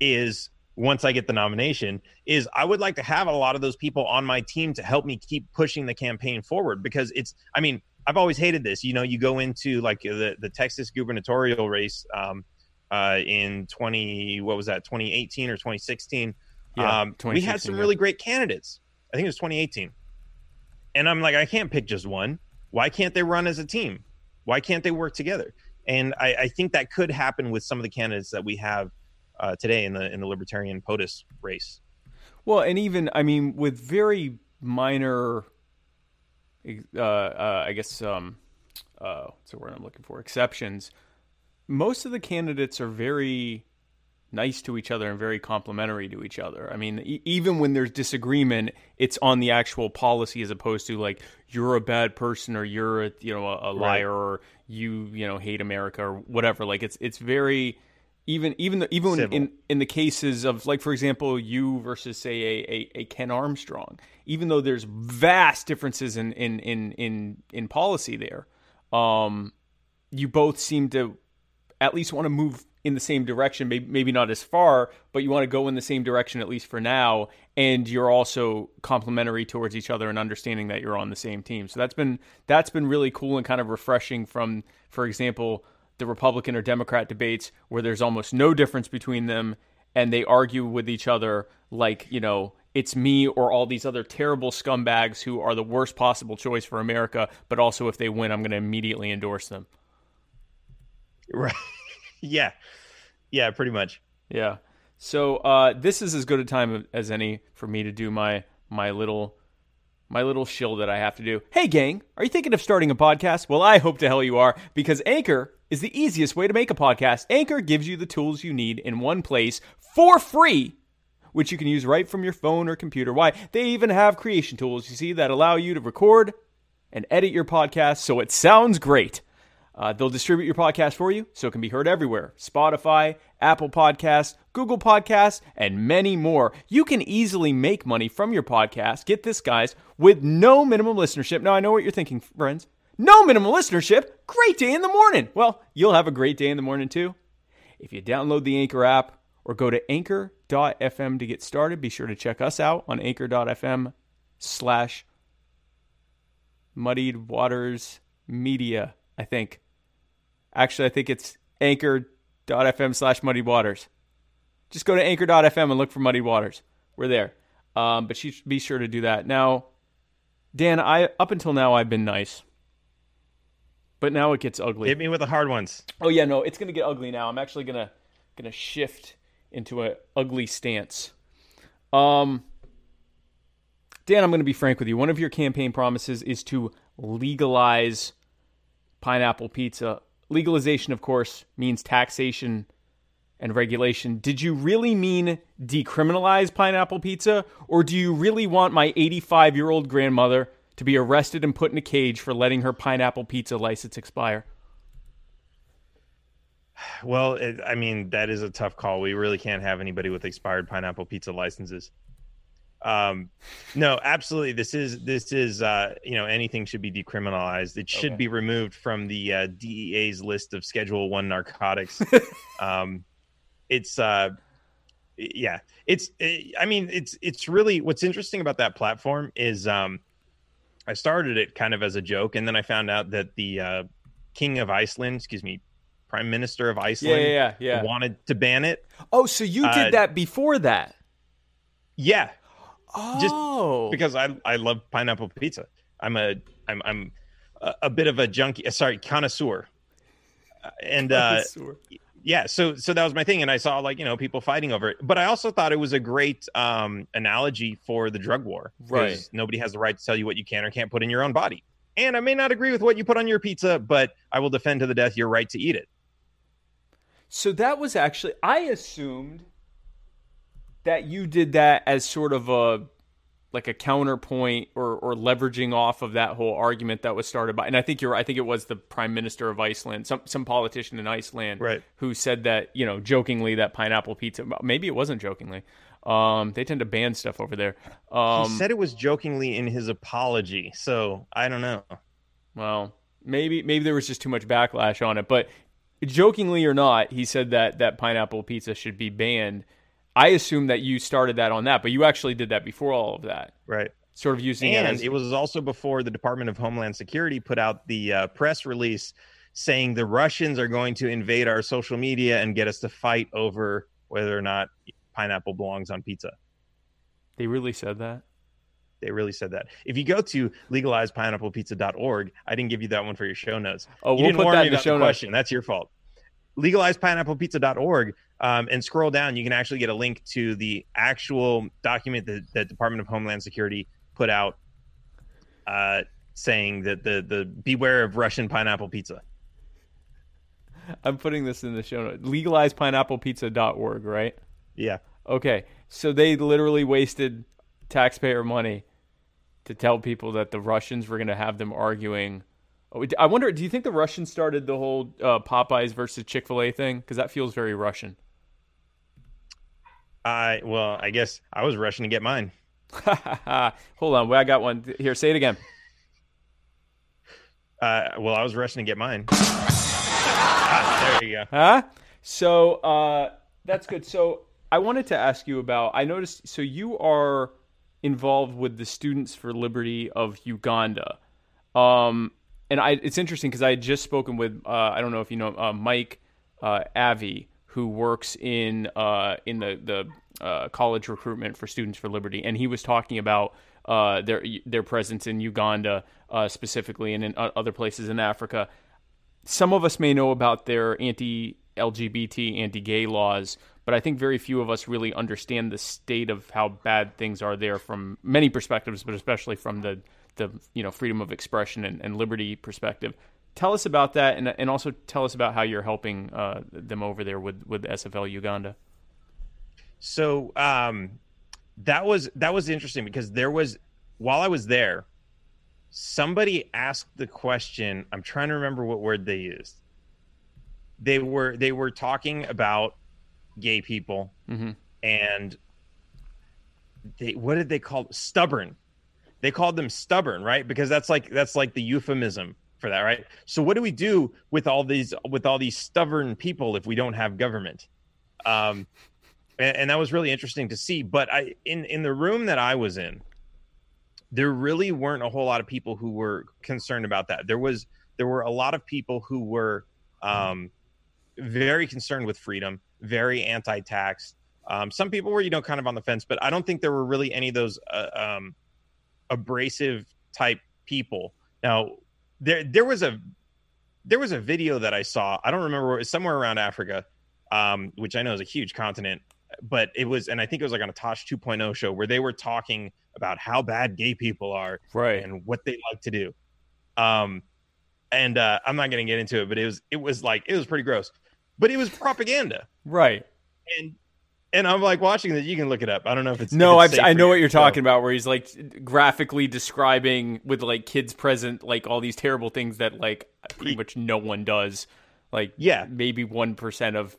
is once I get the nomination is I would like to have a lot of those people on my team to help me keep pushing the campaign forward because it's I mean I've always hated this you know you go into like the the Texas gubernatorial race um uh in 20 what was that 2018 or 2016 Yeah, um we had some yeah. really great candidates I think it was 2018 and I'm like I can't pick just one why can't they run as a team why can't they work together and I, I think that could happen with some of the candidates that we have uh, today in the in the libertarian POTUS race. Well, and even I mean, with very minor, uh, uh, I guess, um, uh, what's the word I'm looking for? Exceptions. Most of the candidates are very nice to each other and very complimentary to each other. I mean, e- even when there's disagreement, it's on the actual policy as opposed to like you're a bad person or you're a you know a, a liar or you you know hate America or whatever. Like it's it's very even even the, even Civil. in in the cases of like for example you versus say a, a, a Ken Armstrong, even though there's vast differences in in in in, in policy there, um, you both seem to at least want to move in the same direction maybe, maybe not as far but you want to go in the same direction at least for now and you're also complementary towards each other and understanding that you're on the same team so that's been that's been really cool and kind of refreshing from for example the republican or democrat debates where there's almost no difference between them and they argue with each other like you know it's me or all these other terrible scumbags who are the worst possible choice for america but also if they win i'm going to immediately endorse them Right. Yeah. Yeah, pretty much. Yeah. So uh, this is as good a time as any for me to do my my little my little shill that I have to do. Hey gang, are you thinking of starting a podcast? Well, I hope to hell you are because Anchor is the easiest way to make a podcast. Anchor gives you the tools you need in one place for free, which you can use right from your phone or computer. Why? They even have creation tools, you see, that allow you to record and edit your podcast so it sounds great. Uh, they'll distribute your podcast for you so it can be heard everywhere Spotify, Apple Podcasts, Google Podcasts, and many more. You can easily make money from your podcast. Get this, guys, with no minimum listenership. Now, I know what you're thinking, friends. No minimum listenership? Great day in the morning. Well, you'll have a great day in the morning too. If you download the Anchor app or go to anchor.fm to get started, be sure to check us out on anchor.fm slash muddied waters media, I think. Actually, I think it's anchor.fm slash muddy waters. Just go to anchor.fm and look for muddy waters. We're there. Um, but she, be sure to do that. Now, Dan, I up until now I've been nice. But now it gets ugly. Hit me with the hard ones. Oh yeah, no, it's gonna get ugly now. I'm actually gonna gonna shift into a ugly stance. Um, Dan, I'm gonna be frank with you. One of your campaign promises is to legalize pineapple pizza. Legalization, of course, means taxation and regulation. Did you really mean decriminalize pineapple pizza, or do you really want my 85 year old grandmother to be arrested and put in a cage for letting her pineapple pizza license expire? Well, it, I mean, that is a tough call. We really can't have anybody with expired pineapple pizza licenses. Um, no, absolutely. This is this is uh, you know anything should be decriminalized. It should Okay. be removed from the uh, DEA's list of Schedule One narcotics. um, it's uh, yeah, it's. I mean, it's it's really what's interesting about that platform is um, I started it kind of as a joke, and then I found out that the uh, King of Iceland, excuse me, Prime Minister of Iceland, yeah, yeah. yeah. wanted to ban it. Oh, so you did Uh, that before that? Yeah, Oh, because I I love pineapple pizza. I'm a I'm I'm a, a bit of a junkie. uh, Sorry, connoisseur. Uh, And uh, yeah, so so that was my thing, and I saw like you know people fighting over it. But I also thought it was a great um, analogy for the drug war. Right. Nobody has the right to tell you what you can or can't put in your own body. And I may not agree with what you put on your pizza, but I will defend to the death your right to eat it. So that was actually I assumed that you did that as sort of a like a counterpoint or or leveraging off of that whole argument that was started by and I think you're I think it was the prime minister of Iceland some some politician in Iceland Right. who said that you know jokingly that pineapple pizza maybe it wasn't jokingly um they tend to ban stuff over there um he said it was jokingly in his apology, so I don't know. Well, maybe maybe there was just too much backlash on it, but jokingly or not, he said that that pineapple pizza should be banned. I assume that you started that on that, but you actually did that before all of that. Right. Sort of using it and as it was also before the Department of Homeland Security put out the uh, press release saying the Russians are going to invade our social media and get us to fight over whether or not pineapple belongs on pizza. they really said that. They really said that. If you go to legalizepineapplepizza.org, I didn't give you that one for your show notes. Oh, you we'll didn't put warn that in the show notes. question. That's your fault. Legalizepineapplepizza.org um, and scroll down. You can actually get a link to the actual document that, the Department of Homeland Security put out, uh, saying that the the beware of Russian pineapple pizza. I'm putting this in the show notes. Legalizepineapplepizza.org, right? Yeah, Okay. So they literally wasted taxpayer money to tell people that the Russians were going to have them arguing. Oh, I wonder, do you think the Russians started the whole uh, Popeyes versus Chick fil A thing? Because that feels very Russian. I well, I guess I was rushing to get mine. Hold on. I got one. Here, say it again. Uh, well, I was rushing to get mine. Ah, there you go. Huh? So uh, that's good. So I wanted to ask you about. I noticed. So you are involved with the Students for Liberty of Uganda, um, and I. It's interesting because I had just spoken with. Uh, I don't know if you know uh, Mike uh, Avi, who works in uh, in the the uh, college recruitment for Students for Liberty, and he was talking about uh, their their presence in Uganda uh, specifically, and in uh, other places in Africa some of us may know about their anti LGBT, anti gay laws, but I think very few of us really understand the state of how bad things are there from many perspectives, but especially from the, the you know freedom of expression and, and liberty perspective. Tell us about that, and and also tell us about how you're helping uh, them over there with with SFL Uganda. So um, that was that was interesting because there was while I was there, somebody asked the question. I'm trying to remember what word they used. They were they were talking about gay people Mhm. and they what did they call stubborn? They called them stubborn, right? Because that's like that's like the euphemism for that, right? So what do we do with all these with all these stubborn people if we don't have government? Um, and, and that was really interesting to see. But I in in the room that I was in, there really weren't a whole lot of people who were concerned about that. There was there were a lot of people who were um, very concerned with freedom, very anti-tax. Um, some people were, you know, kind of on the fence, but I don't think there were really any of those uh, um, abrasive type people. Now, there there was a there was a video that I saw. I don't remember it was somewhere around Africa, um, which I know is a huge continent, but it was, and I think it was like on a Tosh 2.0 show where they were talking about how bad gay people are Right. and what they like to do. Um, and uh, I'm not going to get into it, but it was it was like it was pretty gross, but it was propaganda. Right. and and I'm like watching that. You can look it up. I don't know if it's No, if I've, it's I know what you're So- talking about, where he's like graphically describing with like kids present, like all these terrible things that like pretty much no one does. Like, Yeah. maybe one percent of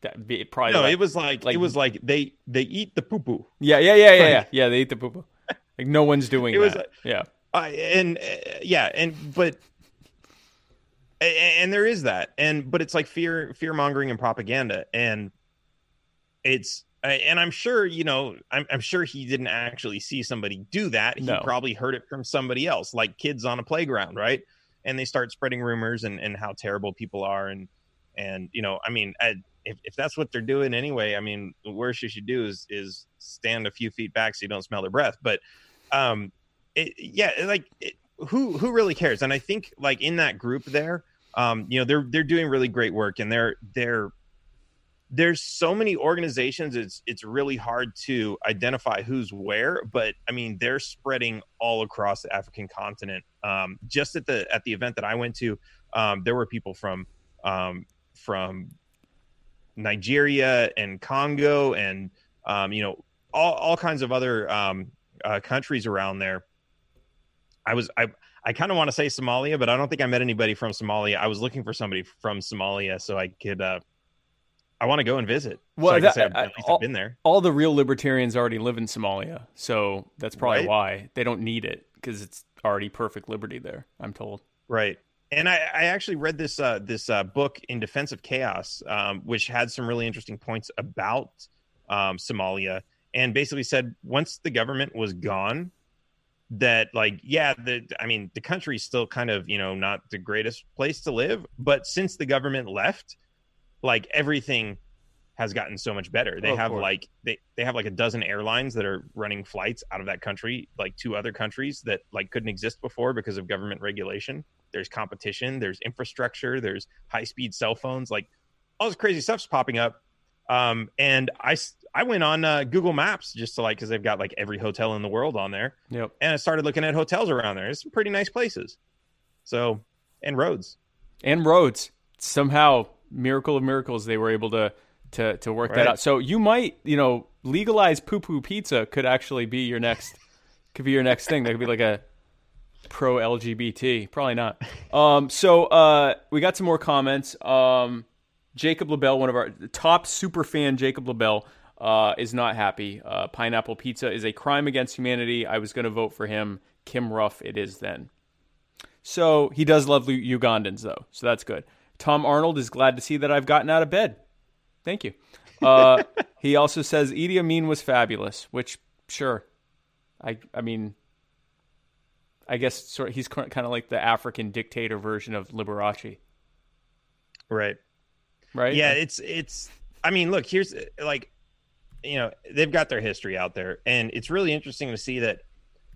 that. It probably No, like- it was like, like- it was like they they eat the poo poo. yeah, yeah, yeah, yeah, yeah. Yeah, they eat the poo poo. Like no one's doing It was that. like- yeah, Uh, and uh, yeah, and but and there is that, and but it's like fear fear mongering and propaganda, and it's and I'm sure you know I'm, I'm sure he didn't actually see somebody do that. He No. probably heard it from somebody else, like kids on a playground, right? And they start spreading rumors and and how terrible people are, and and you know, I mean, I, if if that's what they're doing anyway, I mean, the worst you should do is is stand a few feet back so you don't smell their breath. But um, it, yeah, like it, who who really cares? And I think like in that group there, um, you know, they're they're doing really great work, and they're they're there's so many organizations it's it's really hard to identify who's where but i mean they're spreading all across the african continent um, just at the at the event that i went to um, there were people from um, from nigeria and congo and um, you know all, all kinds of other um, uh, countries around there i was i I kind of want to say Somalia, but I don't think I met anybody from Somalia. I was looking for somebody from Somalia so I could uh, I want to go and visit. Well, so I that- say I've- I- at least all- I've been there. all the real libertarians already live in Somalia, so that's probably Right. why they don't need it because it's already perfect liberty there. I'm told. Right. And I, I actually read this uh, this uh, book in defense of chaos, um, which had some really interesting points about um, Somalia, and basically said once the government was gone, that like yeah, the I mean the country's still kind of you know not the greatest place to live, but since the government left, like everything has gotten so much better. They Oh, have like they they have like a dozen airlines that are running flights out of that country, like to other countries that like couldn't exist before because of government regulation. There's competition, there's infrastructure, there's high speed cell phones, like all this crazy stuff's popping up. Um, and I went on uh, Google Maps just to like because they've got like every hotel in the world on there, Yep. and I started looking at hotels around there. There's some pretty nice places. So and roads. and roads. Somehow, miracle of miracles, they were able to to to work that out. So you might, you know, legalize poo poo pizza could actually be your next could be your next thing. That could be like a pro LGBT. Probably not. Um, so uh, we got some more comments. Um, Jacob LaBelle, one of our top super fan, Jacob LaBelle, uh, is not happy. Uh, pineapple pizza is a crime against humanity. I was going to vote for him. Kim Ruff, it is then. So he does love Ugandans, though. So that's good. Tom Arnold is glad to see that I've gotten out of bed. Thank you. Uh, he also says Idi Amin was fabulous, which sure, I I mean, I guess sort of, he's kind of like the African dictator version of Liberace, Right. right? yeah it's it's i mean look here's like you know they've got their history out there and it's really interesting to see that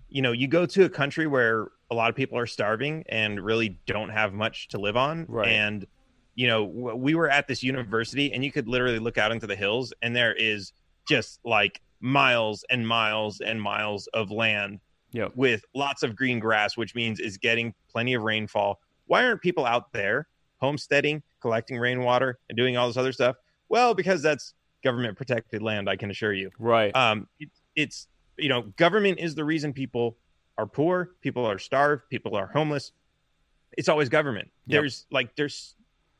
you know you go to a country where a lot of people are starving and really don't have much to live on Right. and you know we were at this university and you could literally look out into the hills and there is just like miles and miles and miles of land Yep. with lots of green grass which means is getting plenty of rainfall why aren't people out there homesteading collecting rainwater and doing all this other stuff well because that's government protected land i can assure you right. um it, it's you know government is the reason people are poor people are starved people are homeless it's always government Yep. there's like there's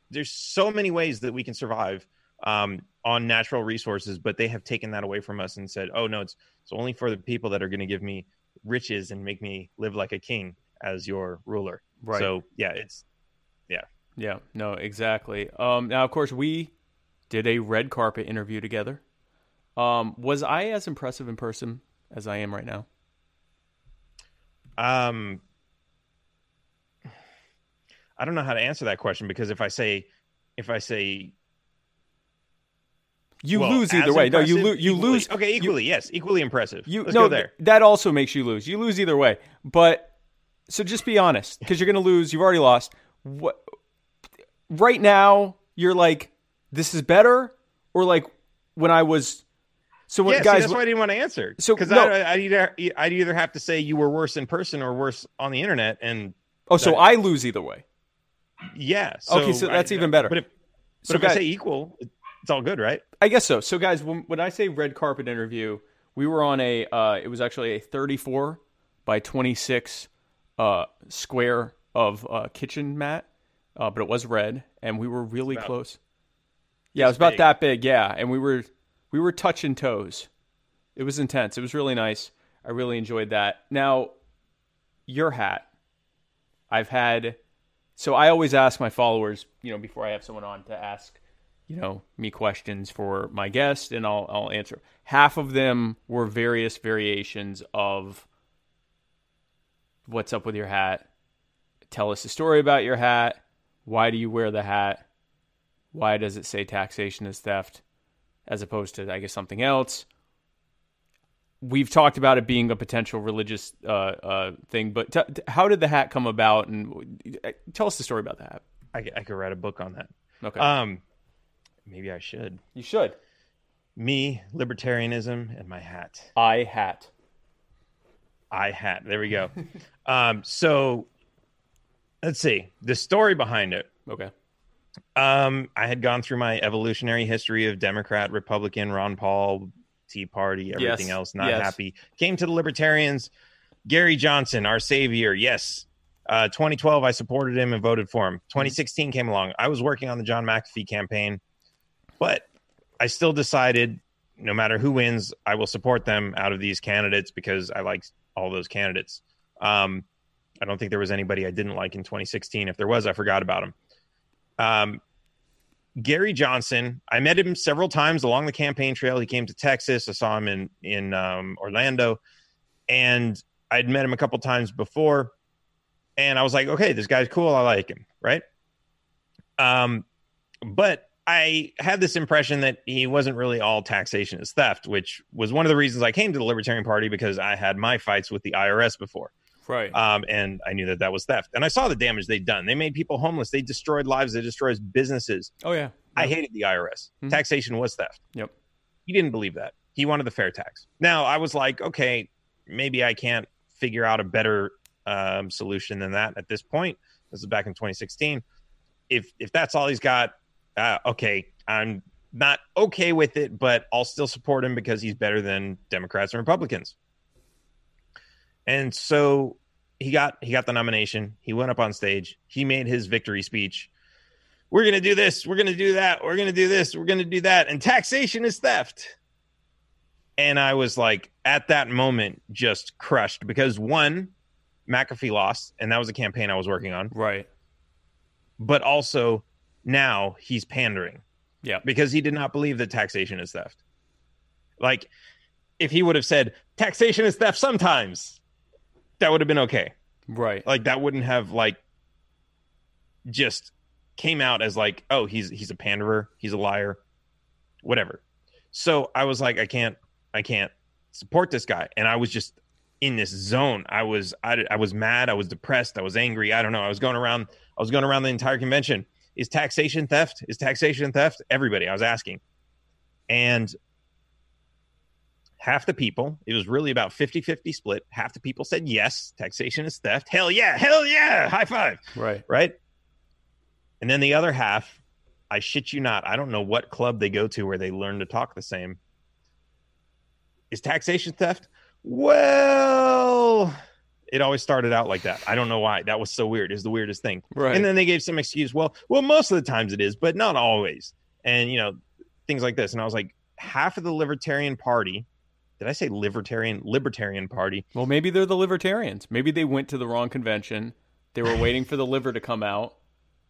there's so many ways that we can survive um on natural resources but they have taken that away from us and said oh no it's it's only for the people that are going to give me riches and make me live like a king as your ruler Right. so yeah it's Yeah, yeah. no, exactly. Um, now, of course, we did a red carpet interview together. Um, was I as impressive in person as I am right now? Um, I don't know how to answer that question because if I say, if I say You well, lose either way. No, you lose. You equally- lose. Okay, equally, yes, equally impressive. You Let's no, go there. that also makes you lose. You lose either way. But so just be honest, because you're going to lose. You've already lost. What? Right now, you're like, this is better, or like when I was. So when Yeah, see, guys, that's why I didn't want to answer. So, because no. I, I'd either I'd either have to say you were worse in person or worse on the internet, and oh, so I lose either way. yeah. So Okay, so that's I- even better. But if but So if guys- I say equal, it's all good, right? I guess so. So, guys, when, when I say red carpet interview, we were on a. Uh, it was actually a 34 by 26 uh, square of uh, kitchen mat, uh, but it was red, and we were really About close. Yeah, it was about big. that big. Yeah, and we were we were touching toes. It was intense. It was really nice. I really enjoyed that. Now, your hat. I've had. So I always ask my followers, you know, before I have someone on to ask, you know, me questions for my guest, and I'll I'll answer. Half of them were various variations of what's up with your hat. Tell us a story about your hat. Why do you wear the hat? Why does it say taxation is theft as opposed to, I guess, something else? We've talked about it being a potential religious uh, uh, thing, but t- t- how did the hat come about? And uh, tell us the story about the hat. I, I could write a book on that. Okay, Um, maybe I should. you should. Me, libertarianism, and my hat. I hat. I hat. There we go. um, so let's see the story behind it. Okay. Um, I had gone through my evolutionary history of Democrat, Republican, Ron Paul, Tea Party, everything Yes, else. Not yes. happy. Came to the Libertarians. Gary Johnson, our savior. Yes. Uh, 2012, I supported him and voted for him. 2016 came along. I was working on the John McAfee campaign, but I still decided no matter who wins, I will support them out of these candidates because I like all those candidates. Um, I don't think there was anybody I didn't like in 2016. If there was, I forgot about him. Um, Gary Johnson, I met him several times along the campaign trail. He came to Texas. I saw him in in um, Orlando, and I'd met him a couple times before. And I was like, okay, this guy's cool. I like him, right? Um, but I had this impression that he wasn't really all taxation is theft, which was one of the reasons I came to the Libertarian Party because I had my fights with the IRS before Right. um, and I knew that that was theft. And I saw the damage they'd done. They made people homeless. They destroyed lives. They destroyed businesses. oh yeah. I hated the IRS. Mhm. Taxation was theft. Yep. He didn't believe that. He wanted the fair tax. Now I was like, okay, maybe I can't figure out a better um, solution than that at this point. This is back in 2016. If if that's all he's got, uh, okay, I'm not okay with it, but I'll still support him because he's better than Democrats and Republicans. And so he got he got the nomination. He went up on stage. He made his victory speech. We're going to do this, we're going to do that, we're going to do this, we're going to do that and taxation is theft. And I was like at that moment just crushed because one McAfee lost and that was a campaign I was working on, Right. but also now he's pandering Yeah. because he did not believe that taxation is theft. Like, if he would have said taxation is theft sometimes, that would have been okay. Right. Like, that wouldn't have like just came out as like, oh, he's he's a panderer, he's a liar, whatever. So I was like, I can't, I can't support this guy, and I was just in this zone. I was, I, I was mad, I was depressed, I was angry. I don't know. I was going around, I was going around the entire convention. Is taxation theft? Is taxation theft? Everybody, I was asking, and half the people it was really about 50-50 split half the people said yes taxation is theft hell yeah hell yeah high five Right. right? And then the other half, I shit you not, I don't know what club they go to where they learn to talk the same. Is taxation theft? Well, it always started out like that. I don't know why. That was so weird. Is the weirdest thing. Right. And then they gave some excuse. Well, well, most of the times it is, but not always. And you know, things like this. And I was like, half of the Libertarian Party. Did I say Libertarian? Libertarian Party. Well, maybe they're the libertarians. Maybe they went to the wrong convention. They were waiting for the liver to come out,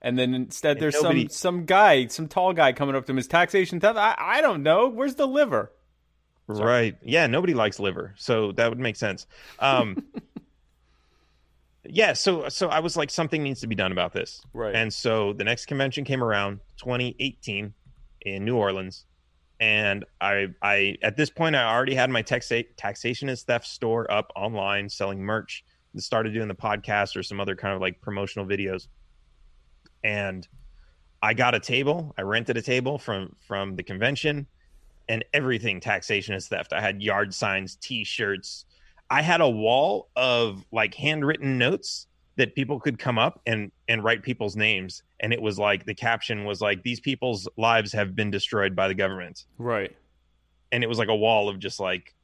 and then instead And there's nobody- some some guy, some tall guy coming up to him. Is taxation theft? I, I don't know. Where's the liver? Sorry. Right. Yeah, nobody likes liver, so that would make sense. Um Yeah, so so I was like something needs to be done about this. Right. And so the next convention came around 2018 in New Orleans and I I at this point I already had my taxa- taxation is theft store up online selling merch and started doing the podcast or some other kind of like promotional videos. And I got a table. I rented a table from from the convention and everything taxation is theft. I had yard signs, t-shirts. I had a wall of like handwritten notes that people could come up and and write people's names and it was like the caption was like these people's lives have been destroyed by the government Right. and it was like a wall of just like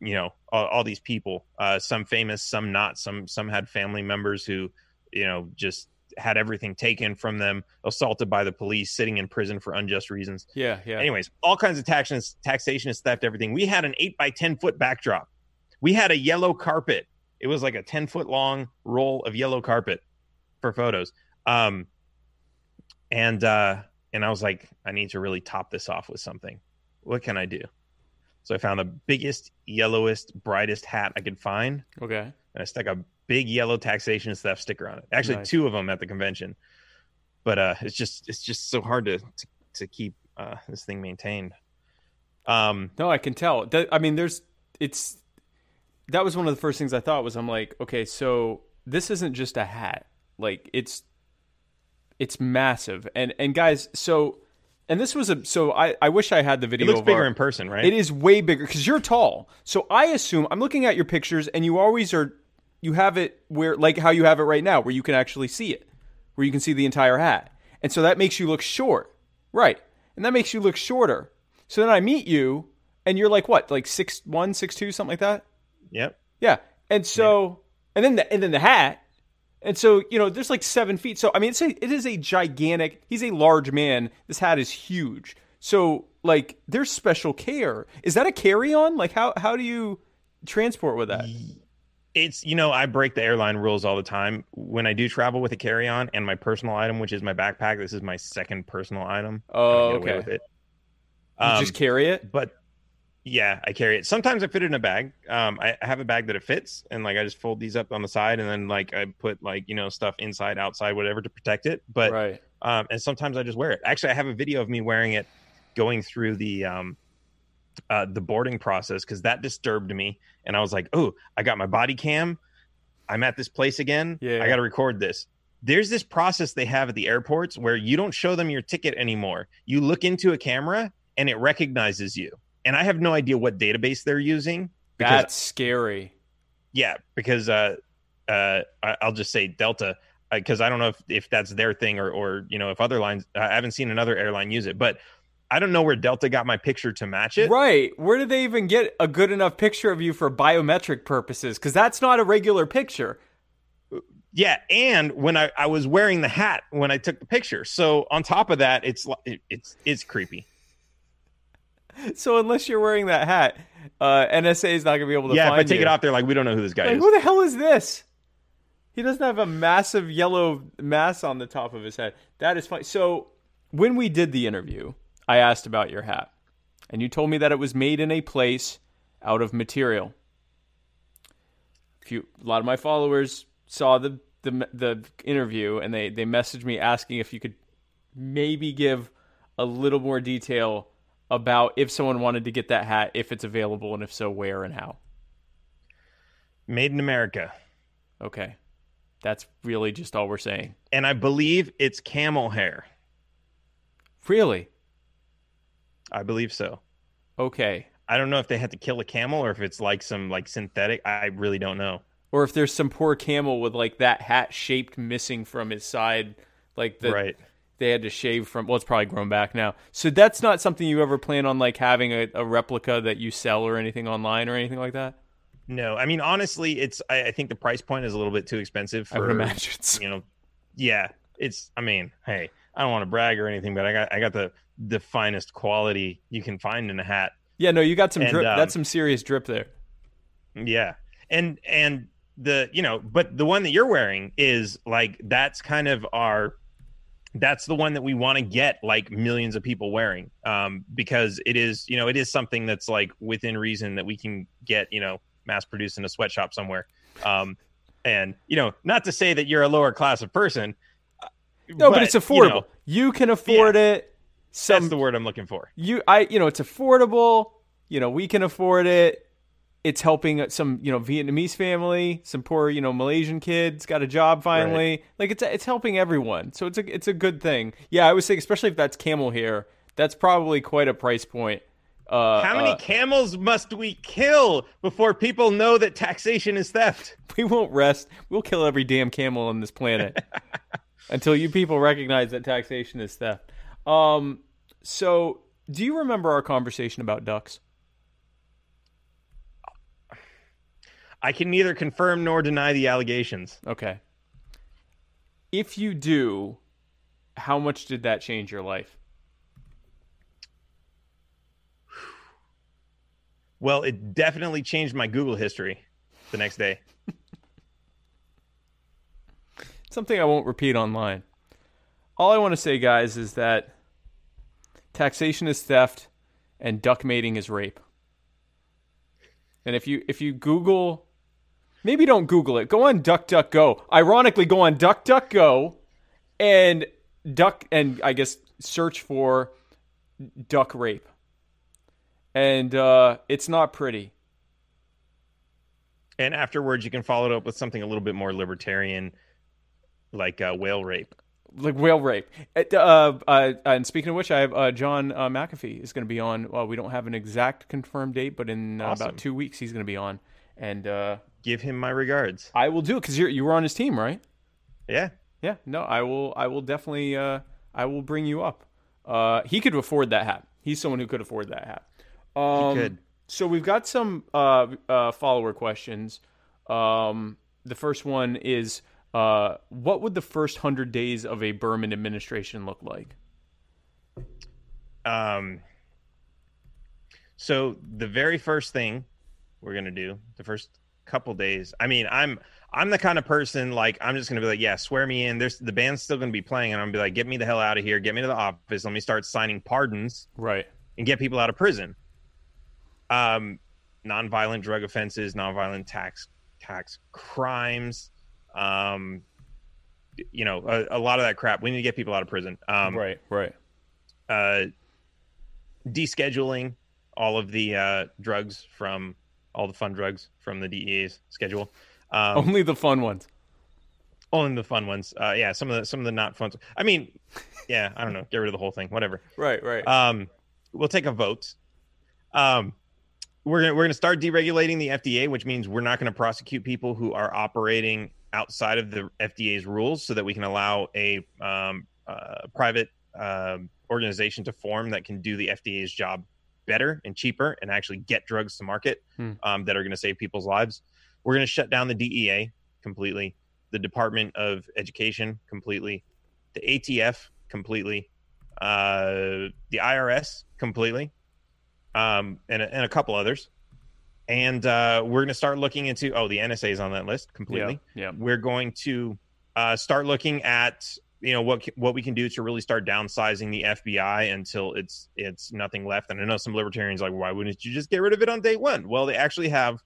you know all, all these people uh some famous some not some some had family members who you know just had everything taken from them assaulted by the police sitting in prison for unjust reasons Yeah. Yeah. anyways all kinds of taxations taxation is theft everything we had an 8 by 10 foot backdrop we had a yellow carpet it was like a 10 foot long roll of yellow carpet for photos um and uh and i was like i need to really top this off with something what can i do so i found the biggest yellowest brightest hat i could find Okay. and I stuck a big yellow taxation theft sticker on it. Actually, Nice. two of them at the convention. But uh, it's just it's just so hard to to, to keep uh, this thing maintained. Um, No, I can tell. I mean, there's it's that was one of the first things I thought was I'm like, okay, so this isn't just a hat. Like it's it's massive. And and guys, so and this was a so I I wish I had the video. it looks bigger our- in person, right? It is way bigger because you're tall. So I assume I'm looking at your pictures, and you always are. You have it where, like how you have it right now, where you can actually see it, where you can see the entire hat, and so that makes you look short, right? And that makes you look shorter. So then I meet you, and you're like what, like six one, six two, something like that. Yep. Yeah. And so, and then the and then the hat, and so you know, there's like seven feet. So I mean, it's a it is a gigantic. He's a large man. This hat is huge. So like, there's special care. Is that a carry on? Like, how how do you transport with that? It's you know I break the airline rules all the time when I do travel with a carry on and my personal item, which is my backpack. This is my second personal item. Oh, don't get away okay. with it. You Um, just carry it. but yeah, I carry it. Sometimes I fit it in a bag. Um, I, I have a bag that it fits, and like I just fold these up on the side, and then like I put like you know stuff inside, outside, whatever to protect it. But right. um, and sometimes I just wear it. Actually, I have a video of me wearing it, going through the um, uh, the boarding process because that disturbed me, and I was like, oh, I got my body cam. I'm at this place again. Yeah. I got to record this. There's this process they have at the airports where you don't show them your ticket anymore. You look into a camera and it recognizes you. And I have no idea what database they're using. Because That's scary. yeah, because uh, uh, I'll just say Delta because I don't know if, if that's their thing or or you know if other lines. I haven't seen another airline use it, but I don't know where Delta got my picture to match it. Right. Where did they even get a good enough picture of you for biometric purposes? Because that's not a regular picture. Yeah, and when I, I was wearing the hat when I took the picture, so on top of that, it's it, it's it's creepy. So unless you're wearing that hat, uh, NSA is not going to be able to Yeah, if I take you. it off, they're like, we don't know who this guy Like, is. who the hell is this? He doesn't have a massive yellow mass on the top of his head. That is funny. So when we did the interview, I asked about your hat, and you told me that it was made in a place out of material. A, few, a lot of my followers saw the, the the interview, and they they messaged me asking if you could maybe give a little more detail about if someone wanted to get that hat, if it's available, and if so, where and how. Made in America, Okay. That's really just all we're saying. and I believe it's camel hair. Really? I believe so. Okay. I don't know if they had to kill a camel or if it's like some like synthetic. I really don't know. Or if there's some poor camel with like that hat shaped missing from his side, like the right. They had to shave from. Well, it's probably grown back now. So that's not something you ever plan on like having a, a replica that you sell or anything online or anything like that. No, I mean honestly, it's I, I think the price point is a little bit too expensive for I would imagine. so. you know. Yeah, it's. I mean, hey, I don't want to brag or anything, but I got I got the the finest quality you can find in a hat. Yeah, no, you got some And, drip. um, that's some serious drip there. Yeah. And and the you know, but the one that you're wearing is like that's kind of our that's the one that we want to get like millions of people wearing um because it is, you know, it is something that's like within reason that we can get, you know, mass produced in a sweatshop somewhere. Um and you know, not to say that you're a lower class of person. uh, No, but, it's you affordable. know, You, can afford it. Some that's the word I'm looking for. you I you know it's affordable. You know we can afford it. It's helping some you know Vietnamese family, some poor you know Malaysian kids got a job finally. Like it's it's helping everyone, so it's a it's a good thing. Yeah, I would say especially if that's camel hair, that's probably quite a price point Uh, How many uh, camels must we kill before people know that taxation is theft? we won't rest. We'll kill every damn camel on this planet until you people recognize that taxation is theft. Um, so, do you remember our conversation about ducks? I can neither confirm nor deny the allegations. Okay. If you do, how much did that change your life? Well, it definitely changed my Google history the next day. Something I won't repeat online. All I want to say, guys, is that taxation is theft and duck mating is rape. And if you if you Google, maybe don't Google it. Go on DuckDuckGo. Ironically, go on DuckDuckGo and duck and I guess search for duck rape. And uh, it's not pretty. And afterwards, you can follow it up with something a little bit more libertarian, like uh, whale rape. like whale rape. Uh, uh, and speaking of which, I have uh, John uh, McAfee is going to be on. Well, we don't have an exact confirmed date, but in uh, Awesome. about two weeks he's going to be on, and uh, Give him my regards. I will do it because you you were on his team, right? Yeah. Yeah. No, I will. I will definitely. Uh, I will bring you up. Uh, he could afford that hat. He's someone who could afford that hat. Um, could. So we've got some uh, uh, follower questions. Um, the first one is, uh, what would the first hundred days of a Behrman administration look like? Um, so the very first thing we're gonna do, the first couple days. I mean, I'm I'm the kind of person like I'm just gonna be like, yeah, swear me in. There's the band's still gonna be playing, and I'm gonna be like, get me the hell out of here, get me to the office. Let me start signing pardons Right. and get people out of prison. Um, nonviolent drug offenses, nonviolent tax tax crimes. Um, you know, a, a lot of that crap. We need to get people out of prison. Um, right. Right. uh, descheduling all of the uh, drugs from all the fun drugs from the DEA's schedule. Um, Only the fun ones. only the fun ones. Uh, yeah, some of the some of the not fun. I mean, yeah, I don't know. Get rid of the whole thing. Whatever. Right. Right. Um, we'll take a vote. Um, we're gonna we're gonna start deregulating the FDA, which means we're not going to prosecute people who are operating outside of the FDA's rules, so that we can allow a um, uh, private um, organization to form that can do the FDA's job better and cheaper, and actually get drugs to market Hmm. um, that are going to save people's lives. We're going to shut down the DEA completely, the Department of Education completely, the ATF completely, uh, the IRS completely, um, and, a- and a couple others. And uh, we're going to start looking into oh, the NSA is on that list completely. Yeah. We're going to uh, start looking at you know what what we can do to really start downsizing the FBI until it's it's nothing left. And I know some libertarians like, why wouldn't you just get rid of it on day one? Well, they actually have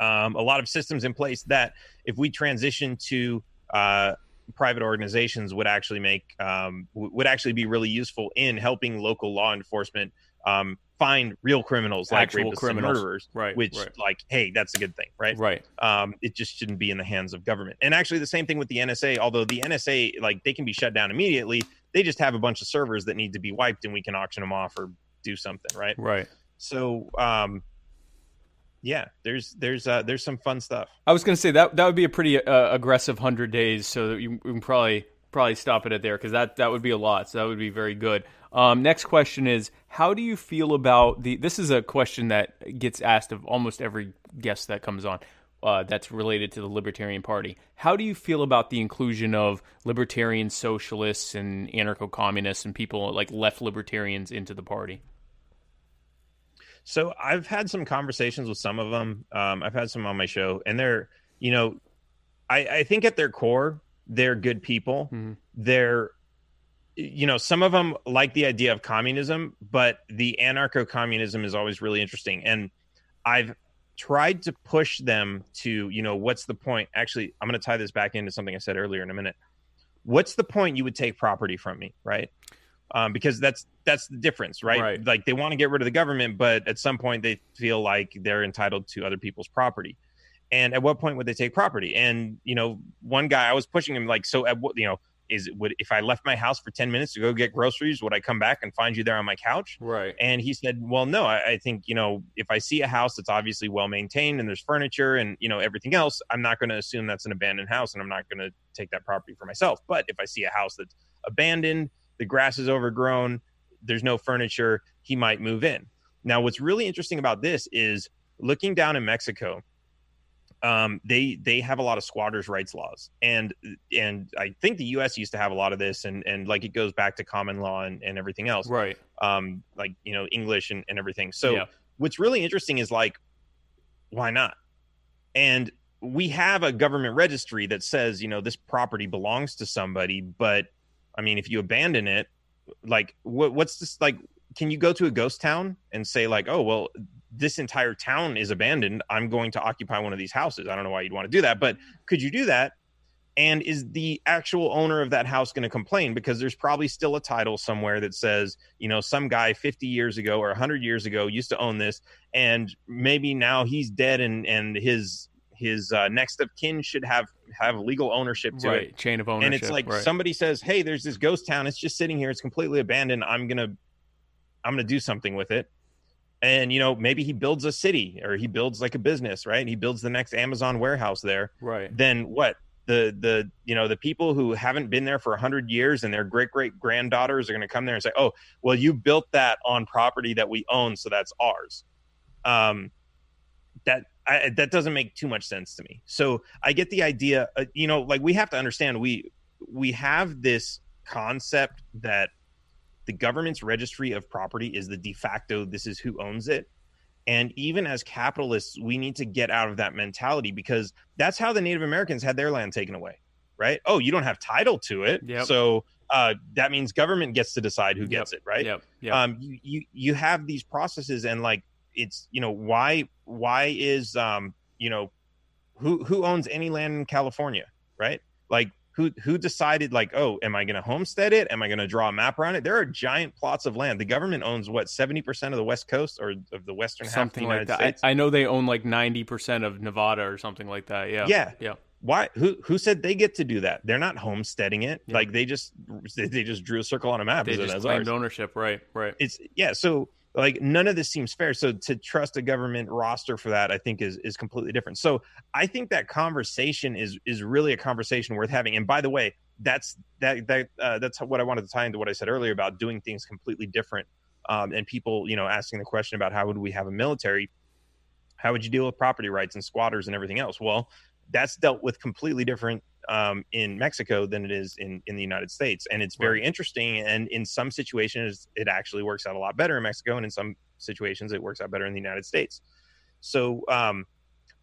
um, a lot of systems in place that if we transition to uh, private organizations would actually make um, w- would actually be really useful in helping local law enforcement um, find real criminals like Actual rapists criminals. and murderers. Right, Which, right. like, hey, that's a good thing, right? Right. um, it just shouldn't be in the hands of government. And actually, the same thing with the NSA. Although the NSA, like, they can be shut down immediately, they just have a bunch of servers that need to be wiped, and we can auction them off or do something, right? Right. So, um, yeah, there's there's uh, there's some fun stuff. I was going to say that that would be a pretty uh, aggressive hundred days, so that you, you can probably probably stop it at there because that that would be a lot. So that would be very good. Um, next question is: How do you feel about the? This is a question that gets asked of almost every guest that comes on. Uh, that's related to the Libertarian Party. How do you feel about the inclusion of libertarian socialists and anarcho communists and people like left libertarians into the party? So I've had some conversations with some of them. Um, I've had some on my show, and they're, you know, I, I think at their core, they're good people. Mhm. They're, you know, some of them like the idea of communism, but the anarcho communism is always really interesting. And I've tried to push them to, you know, what's the point? Actually, I'm going to tie this back into something I said earlier in a minute. What's the point you would take property from me, right? Um, because that's that's the difference, right? Right. Like they want to get rid of the government, but at some point they feel like they're entitled to other people's property. And at what point would they take property? And you know, one guy I was pushing him like, so at what you know, is it would if I left my house for 10 minutes to go get groceries, would I come back and find you there on my couch? Right. And he said, Well, no, I, I think, you know, if I see a house that's obviously well maintained and there's furniture and, you know, everything else, I'm not going to assume that's an abandoned house and I'm not going to take that property for myself. But if I see a house that's abandoned, the grass is overgrown, there's no furniture, he might move in. Now, what's really interesting about this is looking down in Mexico, um, they they have a lot of squatters' rights laws, and and I think the U.S. used to have a lot of this, and and like it goes back to common law and, and everything else, Right. um, like you know English and, and everything. So Yeah. what's really interesting is like, why not? And we have a government registry that says you know this property belongs to somebody, but I mean if you abandon it, like what what's this like? Can you go to a ghost town and say like, oh well, this entire town is abandoned. I'm going to occupy one of these houses. I don't know why you'd want to do that, but could you do that? And is the actual owner of that house going to complain? Because there's probably still a title somewhere that says, you know, some guy 50 years ago or 100 years ago used to own this, and maybe now he's dead, and and his his uh, next of kin should have have legal ownership to it. Right. Chain of ownership. And it's like right. somebody says, "Hey, there's this ghost town. It's just sitting here. It's completely abandoned. I'm gonna, I'm gonna do something with it." And you know, maybe he builds a city or he builds like a business, right? and He builds the next Amazon warehouse there. right. Then what? The the you know the people who haven't been there for a hundred years and their great great granddaughters are going to come there and say, "Oh, well, you built that on property that we own, so that's ours." Um, that I, that doesn't make too much sense to me. So I get the idea. Uh, you know, like we have to understand we we have this concept that the government's registry of property is the de facto. This is who owns it. And even as capitalists, we need to get out of that mentality because that's how the Native Americans had their land taken away, right? Oh, you don't have title to it, Yep. so uh, that means government gets to decide who gets it, right? Yep. Yep. um you, you you have these processes and like it's you know why why is um you know who who owns any land in california right like who who decided like oh am i going to homestead it am i going to draw a map around it there are giant plots of land the government owns what 70% of the west coast or of the western half of the something like united that. states I, I know they own like ninety percent of Nevada or something like that. Yeah. Yeah. Yeah. why who who said they get to do that they're not homesteading it Yeah. like they just they just drew a circle on a map They just claimed ours. ownership. Right. Right. it's yeah so like none of this seems fair. So to trust a government roster for that i think is is completely different. So i think that conversation is is really a conversation worth having. And by the way that's that that uh, that's what i wanted to tie into what i said earlier about doing things completely different um, and people you know asking the question about how would we have a military? How would you deal with property rights and squatters and everything else? Well that's dealt with completely different um, in Mexico than it is in, in the United States. And it's very interesting. And in some situations, it actually works out a lot better in Mexico. And in some situations, it works out better in the United States. So, um,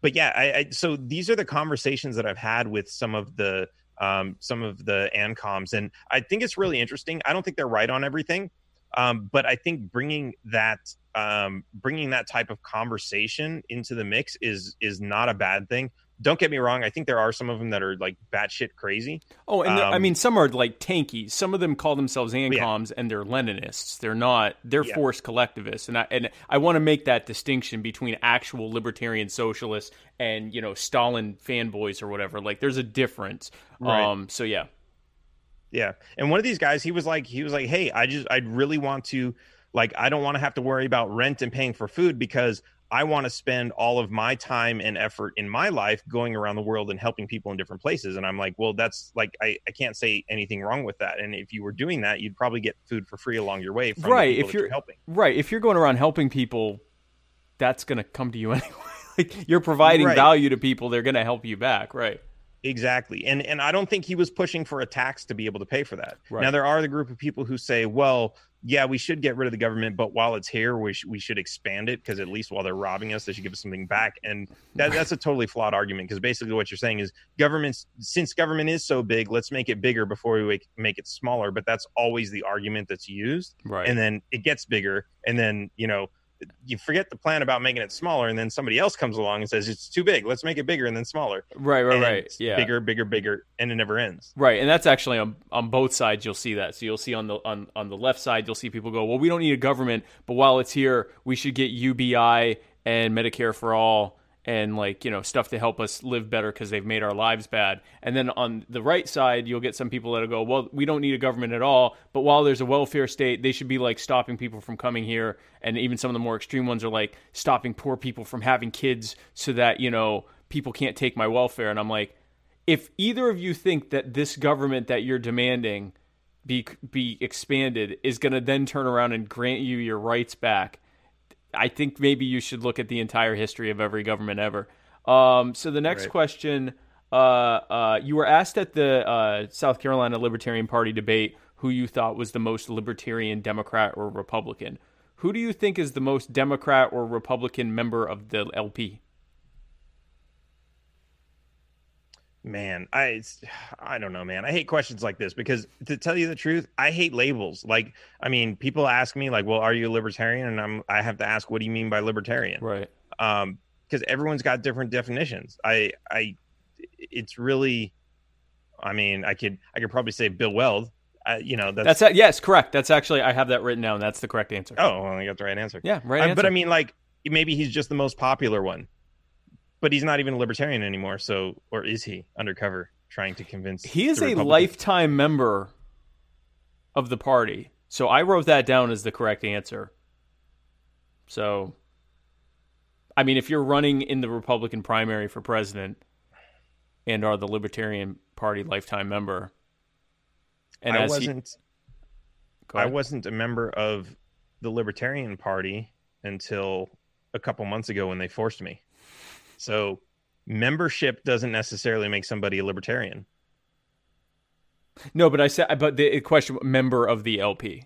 but yeah, I, I, so these are the conversations that I've had with some of the, um, some of the ANCOMs. And I think it's really interesting. I don't think they're right on everything. Um, but I think bringing that, um, bringing that type of conversation into the mix is, is not a bad thing don't get me wrong. I think there are some of them that are like batshit crazy. Oh, and they're- I Um, mean, some are like tankie. Some of them call themselves Yeah. ANCOMs, and they're Leninists. They're not. They're Yeah. forced collectivists, and I and I want to make that distinction between actual libertarian socialists and you know Stalin fanboys or whatever. Like, there's a difference. Right. Um. So yeah. Yeah. And one of these guys, he was like, he was like, hey, I just, I'd really want to, like, I don't want to have to worry about rent and paying for food because I want to spend all of my time and effort in my life going around the world and helping people in different places. And I'm like, well, that's like, I, I can't say anything wrong with that. And if you were doing that, you'd probably get food for free along your way from Right, if that you're- helping. Right. If you're going around helping people, that's going to come to you anyway. like you're providing Right. value to people, they're going to help you back. Right. Exactly. And and I don't think he was pushing for a tax to be able to pay for that. Right. Now there are the group of people who say, well, yeah, we should get rid of the government, but while it's here, we, sh- we should expand it because at least while they're robbing us, they should give us something back. And that, that's a totally flawed argument because basically what you're saying is governments, since government is so big, let's make it bigger before we make, make it smaller. But that's always the argument that's used. Right. And then it gets bigger. And then, you know, you forget the plan about making it smaller. And then somebody else comes along and says, it's too big. Let's make it bigger and then smaller right. Right. and Right. Yeah. bigger, bigger, bigger, and it never ends. Right, and that's actually on on both sides. You'll see that. So you'll see on the on on the left side, you'll see people go, "Well, we don't need a government, but while it's here, we should get UBI and Medicare for all and like you know stuff to help us live better because they've made our lives bad. And then on the right side, you'll get some people that'll go, well, we don't need a government at all. But while there's a welfare state, they should be like stopping people from coming here. And even some of the more extreme ones are like stopping poor people from having kids so that you know people can't take my welfare. And I'm like, if either of you think that this government that you're demanding be be expanded is going to then turn around and grant you your rights back I think maybe you should look at the entire history of every government ever. Um, so the next Right. question, uh, uh, you were asked at the uh, South Carolina Libertarian Party debate who you thought was the most libertarian Democrat or Republican. Who do you think is the most Democrat or Republican member of the LP? Man, I I don't know, man. I hate questions like this because to tell you the truth, I hate labels. Like, I mean, people ask me like, "Well, are you a libertarian?" and I'm I have to ask, "What do you mean by libertarian?" Right. Um because everyone's got different definitions. I I it's really I mean, I could I could probably say Bill Weld. Uh, you know, that's, That's, a, yes, correct. That's actually I have that written down. That's the correct answer. Oh, well, I got the right answer. Yeah, right. Answer. but I mean, like maybe he's just the most popular one, but he's not even a libertarian anymore. So, or is he undercover trying to convince? He is a lifetime member of the party. So I wrote that down as the correct answer. So, I mean, if you're running in the Republican primary for president and are the Libertarian Party lifetime member, and I as he- wasn't. go I wasn't a member of the Libertarian Party until a couple months ago when they forced me. So, membership doesn't necessarily make somebody a libertarian. no, but I said, but the question, member of the LP.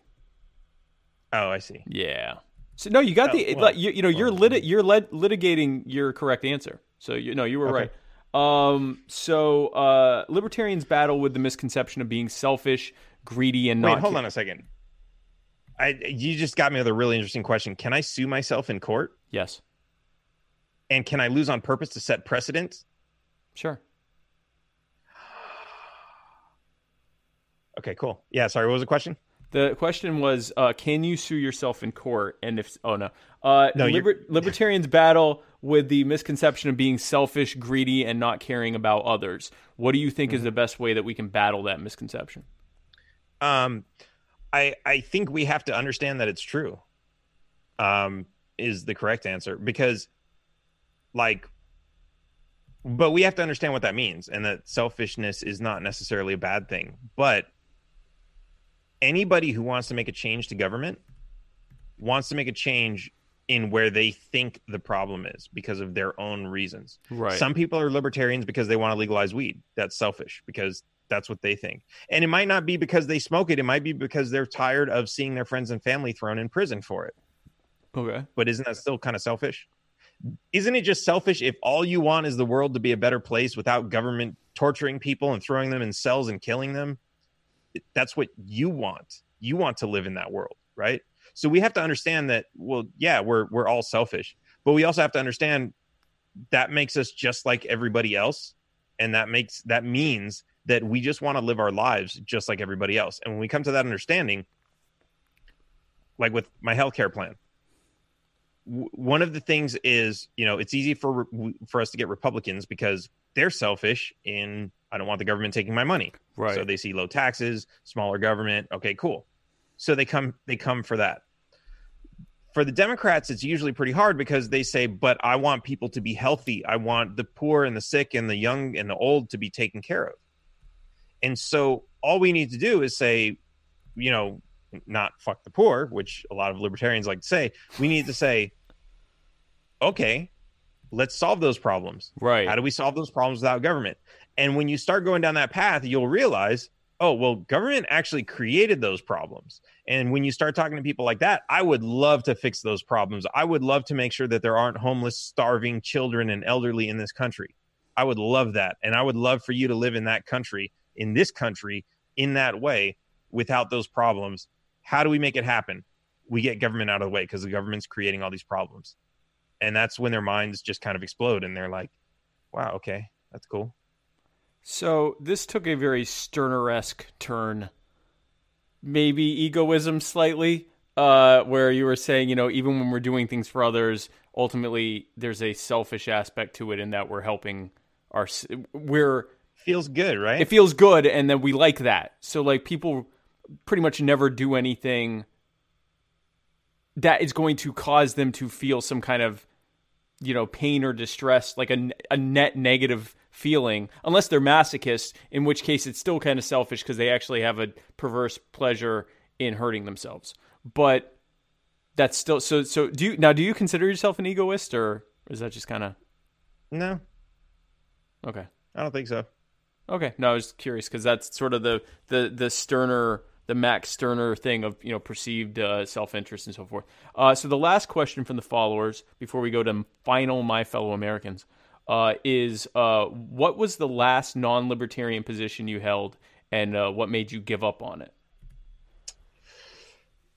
Oh, I see. Yeah. So no, you got Oh, the well, like, you, you know you're lit you're lit, litigating your correct answer. So you know you were Okay. right. Um. So uh, libertarians battle with the misconception of being selfish, greedy, and Wait, hold on a second. I you just got me with a really interesting question. Can I sue myself in court? Yes. And can I lose on purpose to set precedent? Sure. Okay, cool. Yeah, sorry, what was the question? The question was, uh, can you sue yourself in court? And if oh no, uh, No, liber- libertarians battle with the misconception of being selfish, greedy, and not caring about others. What do you think Mm-hmm. is the best way that we can battle that misconception? Um, I I think we have to understand that it's true. Um, is the correct answer because, like, but we have to understand what that means and that selfishness is not necessarily a bad thing. But anybody who wants to make a change to government wants to make a change in where they think the problem is because of their own reasons. Right. Some people are libertarians because they want to legalize weed. That's selfish because that's what they think. And it might not be because they smoke it. It might be because they're tired of seeing their friends and family thrown in prison for it. okay. But isn't that still kind of selfish? Isn't it just selfish if all you want is the world to be a better place without government torturing people and throwing them in cells and killing them? That's what you want. You want to live in that world, right? So we have to understand that well, yeah, we're we're all selfish, but we also have to understand that makes us just like everybody else and that makes that means that we just want to live our lives just like everybody else. And when we come to that understanding like with my healthcare plan, w- one of the things is you know it's easy for for us to get republicans because they're selfish in i don't want the government taking my money. Right. so they see low taxes smaller government. Okay cool. So they come they come for that. For the democrats it's usually pretty hard because they say but i want people to be healthy. I want the poor and the sick and the young and the old to be taken care of. And so all we need to do is say you know not fuck the poor which a lot of libertarians like to say we need to say okay let's solve those problems Right. how do we solve those problems without government? And when you start going down that path, you'll realize, oh, well, government actually created those problems. And when you start talking to people like that, I would love to fix those problems. I would love to make sure that there aren't homeless, starving children and elderly in this country. I would love that. And I would love for you to live in that country, in this country, in that way without those problems. How do we make it happen? We get government out of the way because the government's creating all these problems. And that's when their minds just kind of explode and they're like, wow, okay, that's cool. So this took a very Stirner-esque turn, maybe egoism slightly, uh, where you were saying, you know, even when we're doing things for others, ultimately there's a selfish aspect to it in that we're helping our we're feels good, right? it feels good and then we like that so like people pretty much never do anything that is going to cause them to feel some kind of you know pain or distress like a, a net negative feeling unless they're masochists in which case it's still kind of selfish because they actually have a perverse pleasure in hurting themselves. But that's still so so do you now do you consider yourself an egoist or is that just kind of no, okay. I don't think so. Okay, no, I was curious because that's sort of the the the Stirner, the Max Stirner thing of you know perceived uh, self interest and so forth. Uh, so the last question from the followers before we go to final, my fellow Americans, uh, is uh, what was the last non libertarian position you held, and uh, what made you give up on it?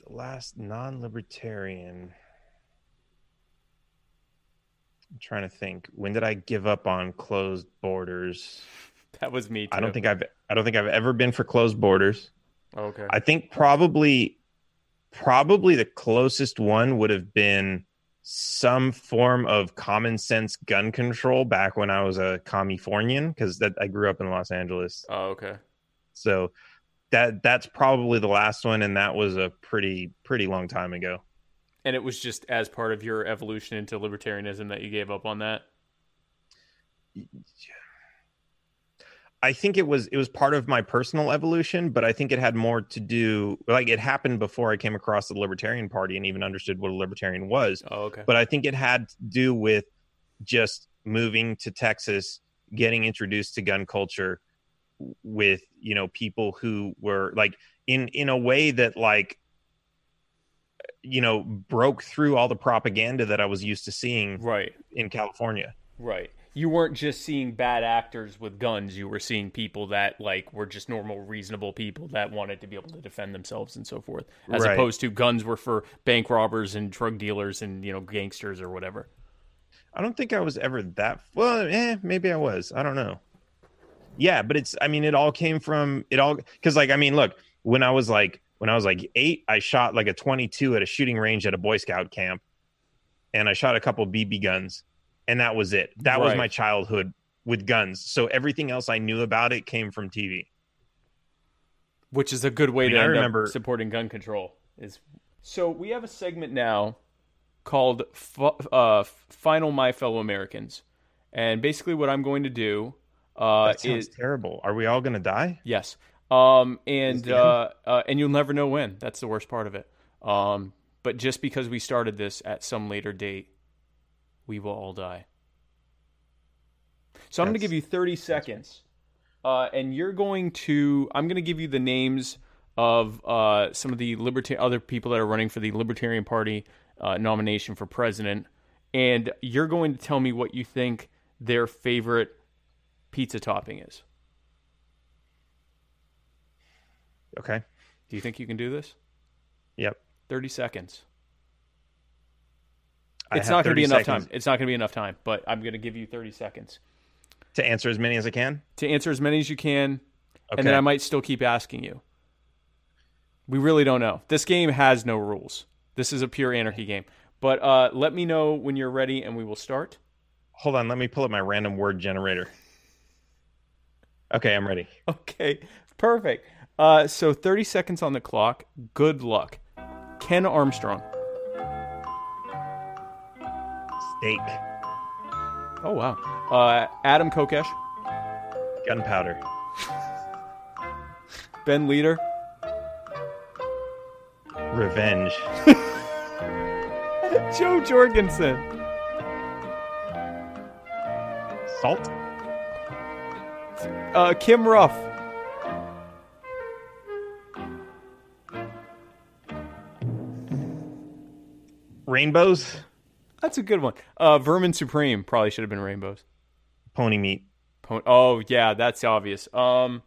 The last non-libertarian. I'm trying to think. When did I give up on closed borders? That was me. Too. I don't think I've I don't think I've ever been for closed borders. Okay. I think probably probably the closest one would have been some form of common sense gun control back when I was a Californian because that I grew up in Los Angeles. oh, okay. So that that's probably the last one and that was a pretty pretty long time ago. And it was just as part of your evolution into libertarianism that you gave up on that. I think it was it was part of my personal evolution, but I think it had more to do like it happened before I came across the Libertarian Party and even understood what a libertarian was. Oh, okay. But I think it had to do with just moving to Texas, getting introduced to gun culture with, you know, people who were like in in a way that like you know, broke through all the propaganda that I was used to seeing right. in California. Right. You weren't just seeing bad actors with guns. You were seeing people that like were just normal, reasonable people that wanted to be able to defend themselves and so forth, as Right. opposed to guns were for bank robbers and drug dealers and you know gangsters or whatever. I don't think I was ever that well, eh, maybe I was. I don't know. Yeah, but it's I mean it all came from it all cuz like I mean look, when I was like when I was like 8, I shot like a 22 at a shooting range at a boy scout camp and I shot a couple BB guns and that was it. That was my childhood with guns. So everything else I knew about it came from TV. which is a good way I mean, to I remember- up supporting gun control. Is so we have a segment now called F- uh, "Final My Fellow Americans," and basically what I'm going to do uh, That sounds is terrible. Are we all going to die? yes, um, and uh, uh, and you'll never know when. That's the worst part of it. Um, but just because we started this at some later date, we will all die. So I'm going to give you 30 seconds, uh, and you're going to. I'm going to give you the names of uh, some of the liberta- other people that are running for the Libertarian Party uh, nomination for president, and you're going to tell me what you think their favorite pizza topping is. Okay. Do you think you can do this? Yep. 30 seconds. I It's not going to be enough seconds time. It's not going to be enough time, but I'm going to give you 30 seconds to answer as many as I can. to answer as many as you can, Okay. and then I might still keep asking you. We really don't know. This game has no rules. This is a pure anarchy game. But uh, let me know when you're ready, and we will start. Hold on, let me pull up my random word generator. Okay, I'm ready. Okay, perfect. Uh, so 30 seconds on the clock. Good luck. Ken Armstrong. Steak, Oh, wow. Uh, Adam Kokesh. gunpowder, Ben Leader. revenge, Jo Jorgensen. salt, Uh, Kim Ruff. rainbows, That's a good one. Uh, Vermin Supreme probably should have been rainbows. pony meat, Pon- oh yeah, that's obvious. Um,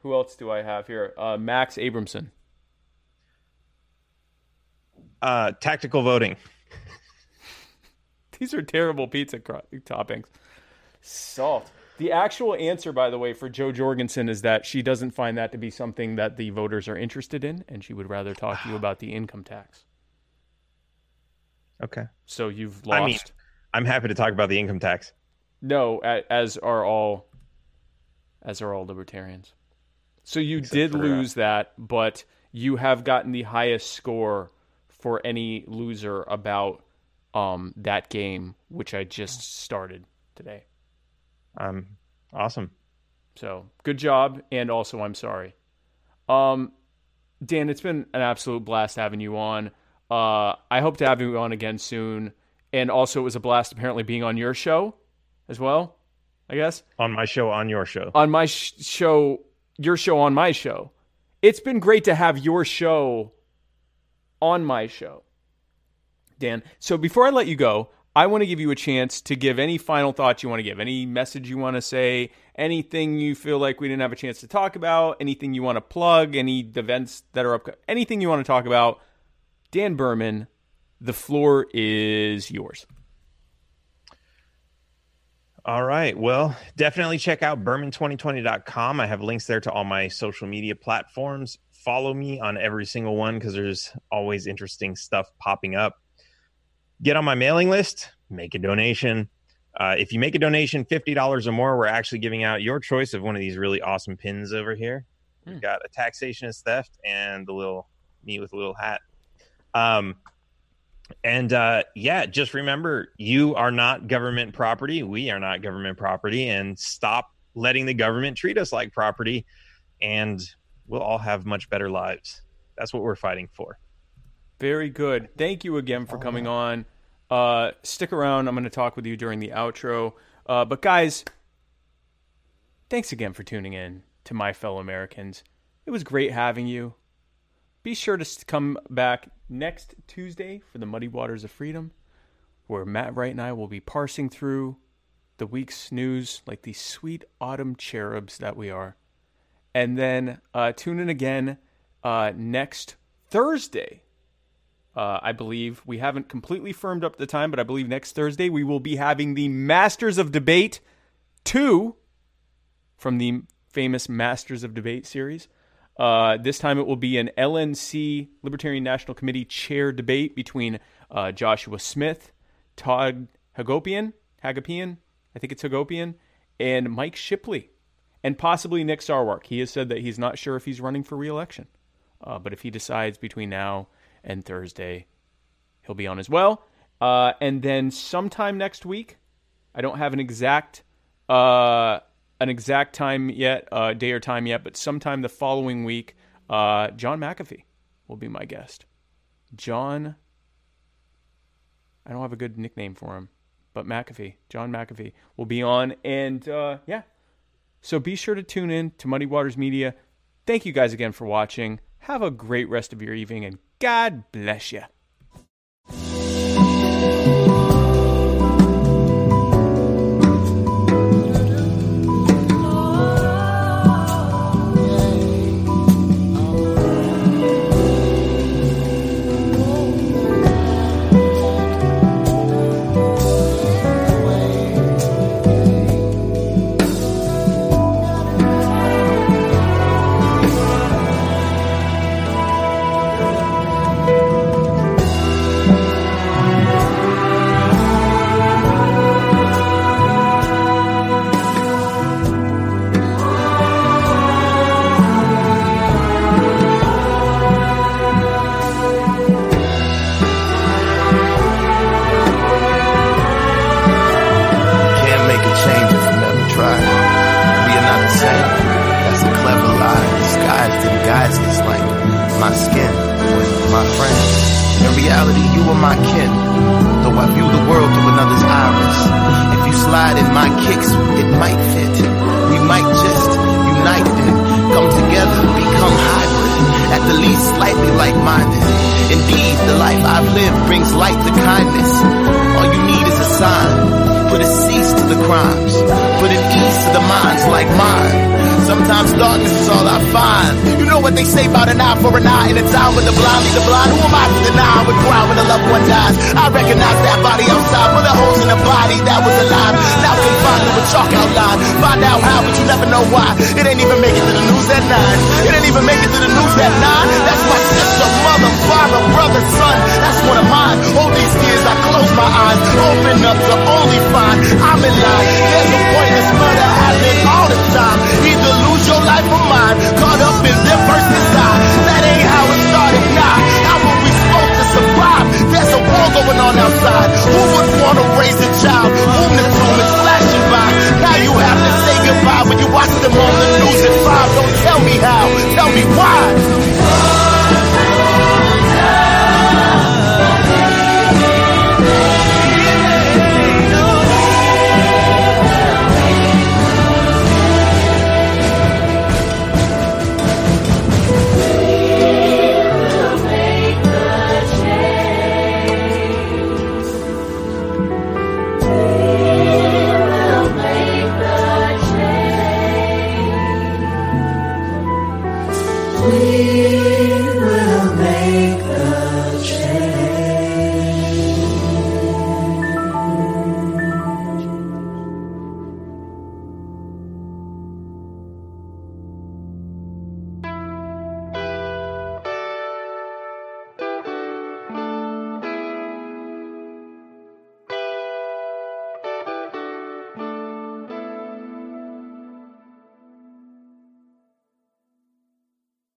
who else do I have here? Uh, Max Abramson. uh, tactical voting, These are terrible pizza cro- toppings. Salt. The actual answer, by the way, for Jo Jorgensen is that she doesn't find that to be something that the voters are interested in, and she would rather talk to you about the income tax. Okay. So you've lost. I mean, I'm happy to talk about the income tax. no, as are all, as are all libertarians. So you Except did for, uh, lose that, but you have gotten the highest score for any loser about um, that game, which I just started today. Um, awesome. So good job, and also I'm sorry. Um, Dan, it's been an absolute blast having you on. Uh, I hope to have you on again soon. And also, it was a blast apparently being on your show as well. I guess On my show, on your show. on my sh- show, your show on my show. It's been great to have your show on my show, Dan. So before I let you go, I want to give you a chance to give any final thoughts you want to give, any message you want to say, anything you feel like we didn't have a chance to talk about, anything you want to plug, any events that are up, anything you want to talk about. Dan Behrman, the floor is yours. All right. Well, definitely check out Behrman2020.com. I have links there to all my social media platforms. Follow me on every single one because there's always interesting stuff popping up. Get on my mailing list, make a donation. Uh, if you make a donation, $50 or more, we're actually giving out your choice of one of these really awesome pins over here. We've got a taxation is theft and the little me with a little hat. Um, and uh, yeah, just remember you are not government property. We are not government property. And stop letting the government treat us like property. And we'll all have much better lives. That's what we're fighting for. Very good. Thank you again for coming on. Uh, stick around. I'm going to talk with you during the outro. Uh, but guys, thanks again for tuning in to my fellow Americans. It was great having you. Be sure to come back next Tuesday for the Muddy Waters of Freedom, where Matt Wright and I will be parsing through the week's news like the sweet autumn cherubs that we are. And then uh, tune in again uh, next Thursday uh, I believe we haven't completely firmed up the time, but I believe next Thursday we will be having the Masters of Debate 2 from the famous Masters of Debate series. Uh, this time it will be an LNC, Libertarian National Committee chair debate between uh, Joshua Smith, Todd Hagopian, Hagopian, I think it's Hagopian, and Mike Shipley, and possibly Nick Sarwark. He has said that he's not sure if he's running for reelection. Uh, but if he decides between now and Thursday, he'll be on as well. Uh, and then sometime next week, I don't have an exact uh, an exact time yet, uh, day or time yet, but sometime the following week, uh, John McAfee will be my guest. John, I don't have a good nickname for him, but McAfee, John McAfee, will be on, and uh, yeah. So be sure to tune in to Muddy Waters Media. Thank you guys again for watching. Have a great rest of your evening, and God bless you.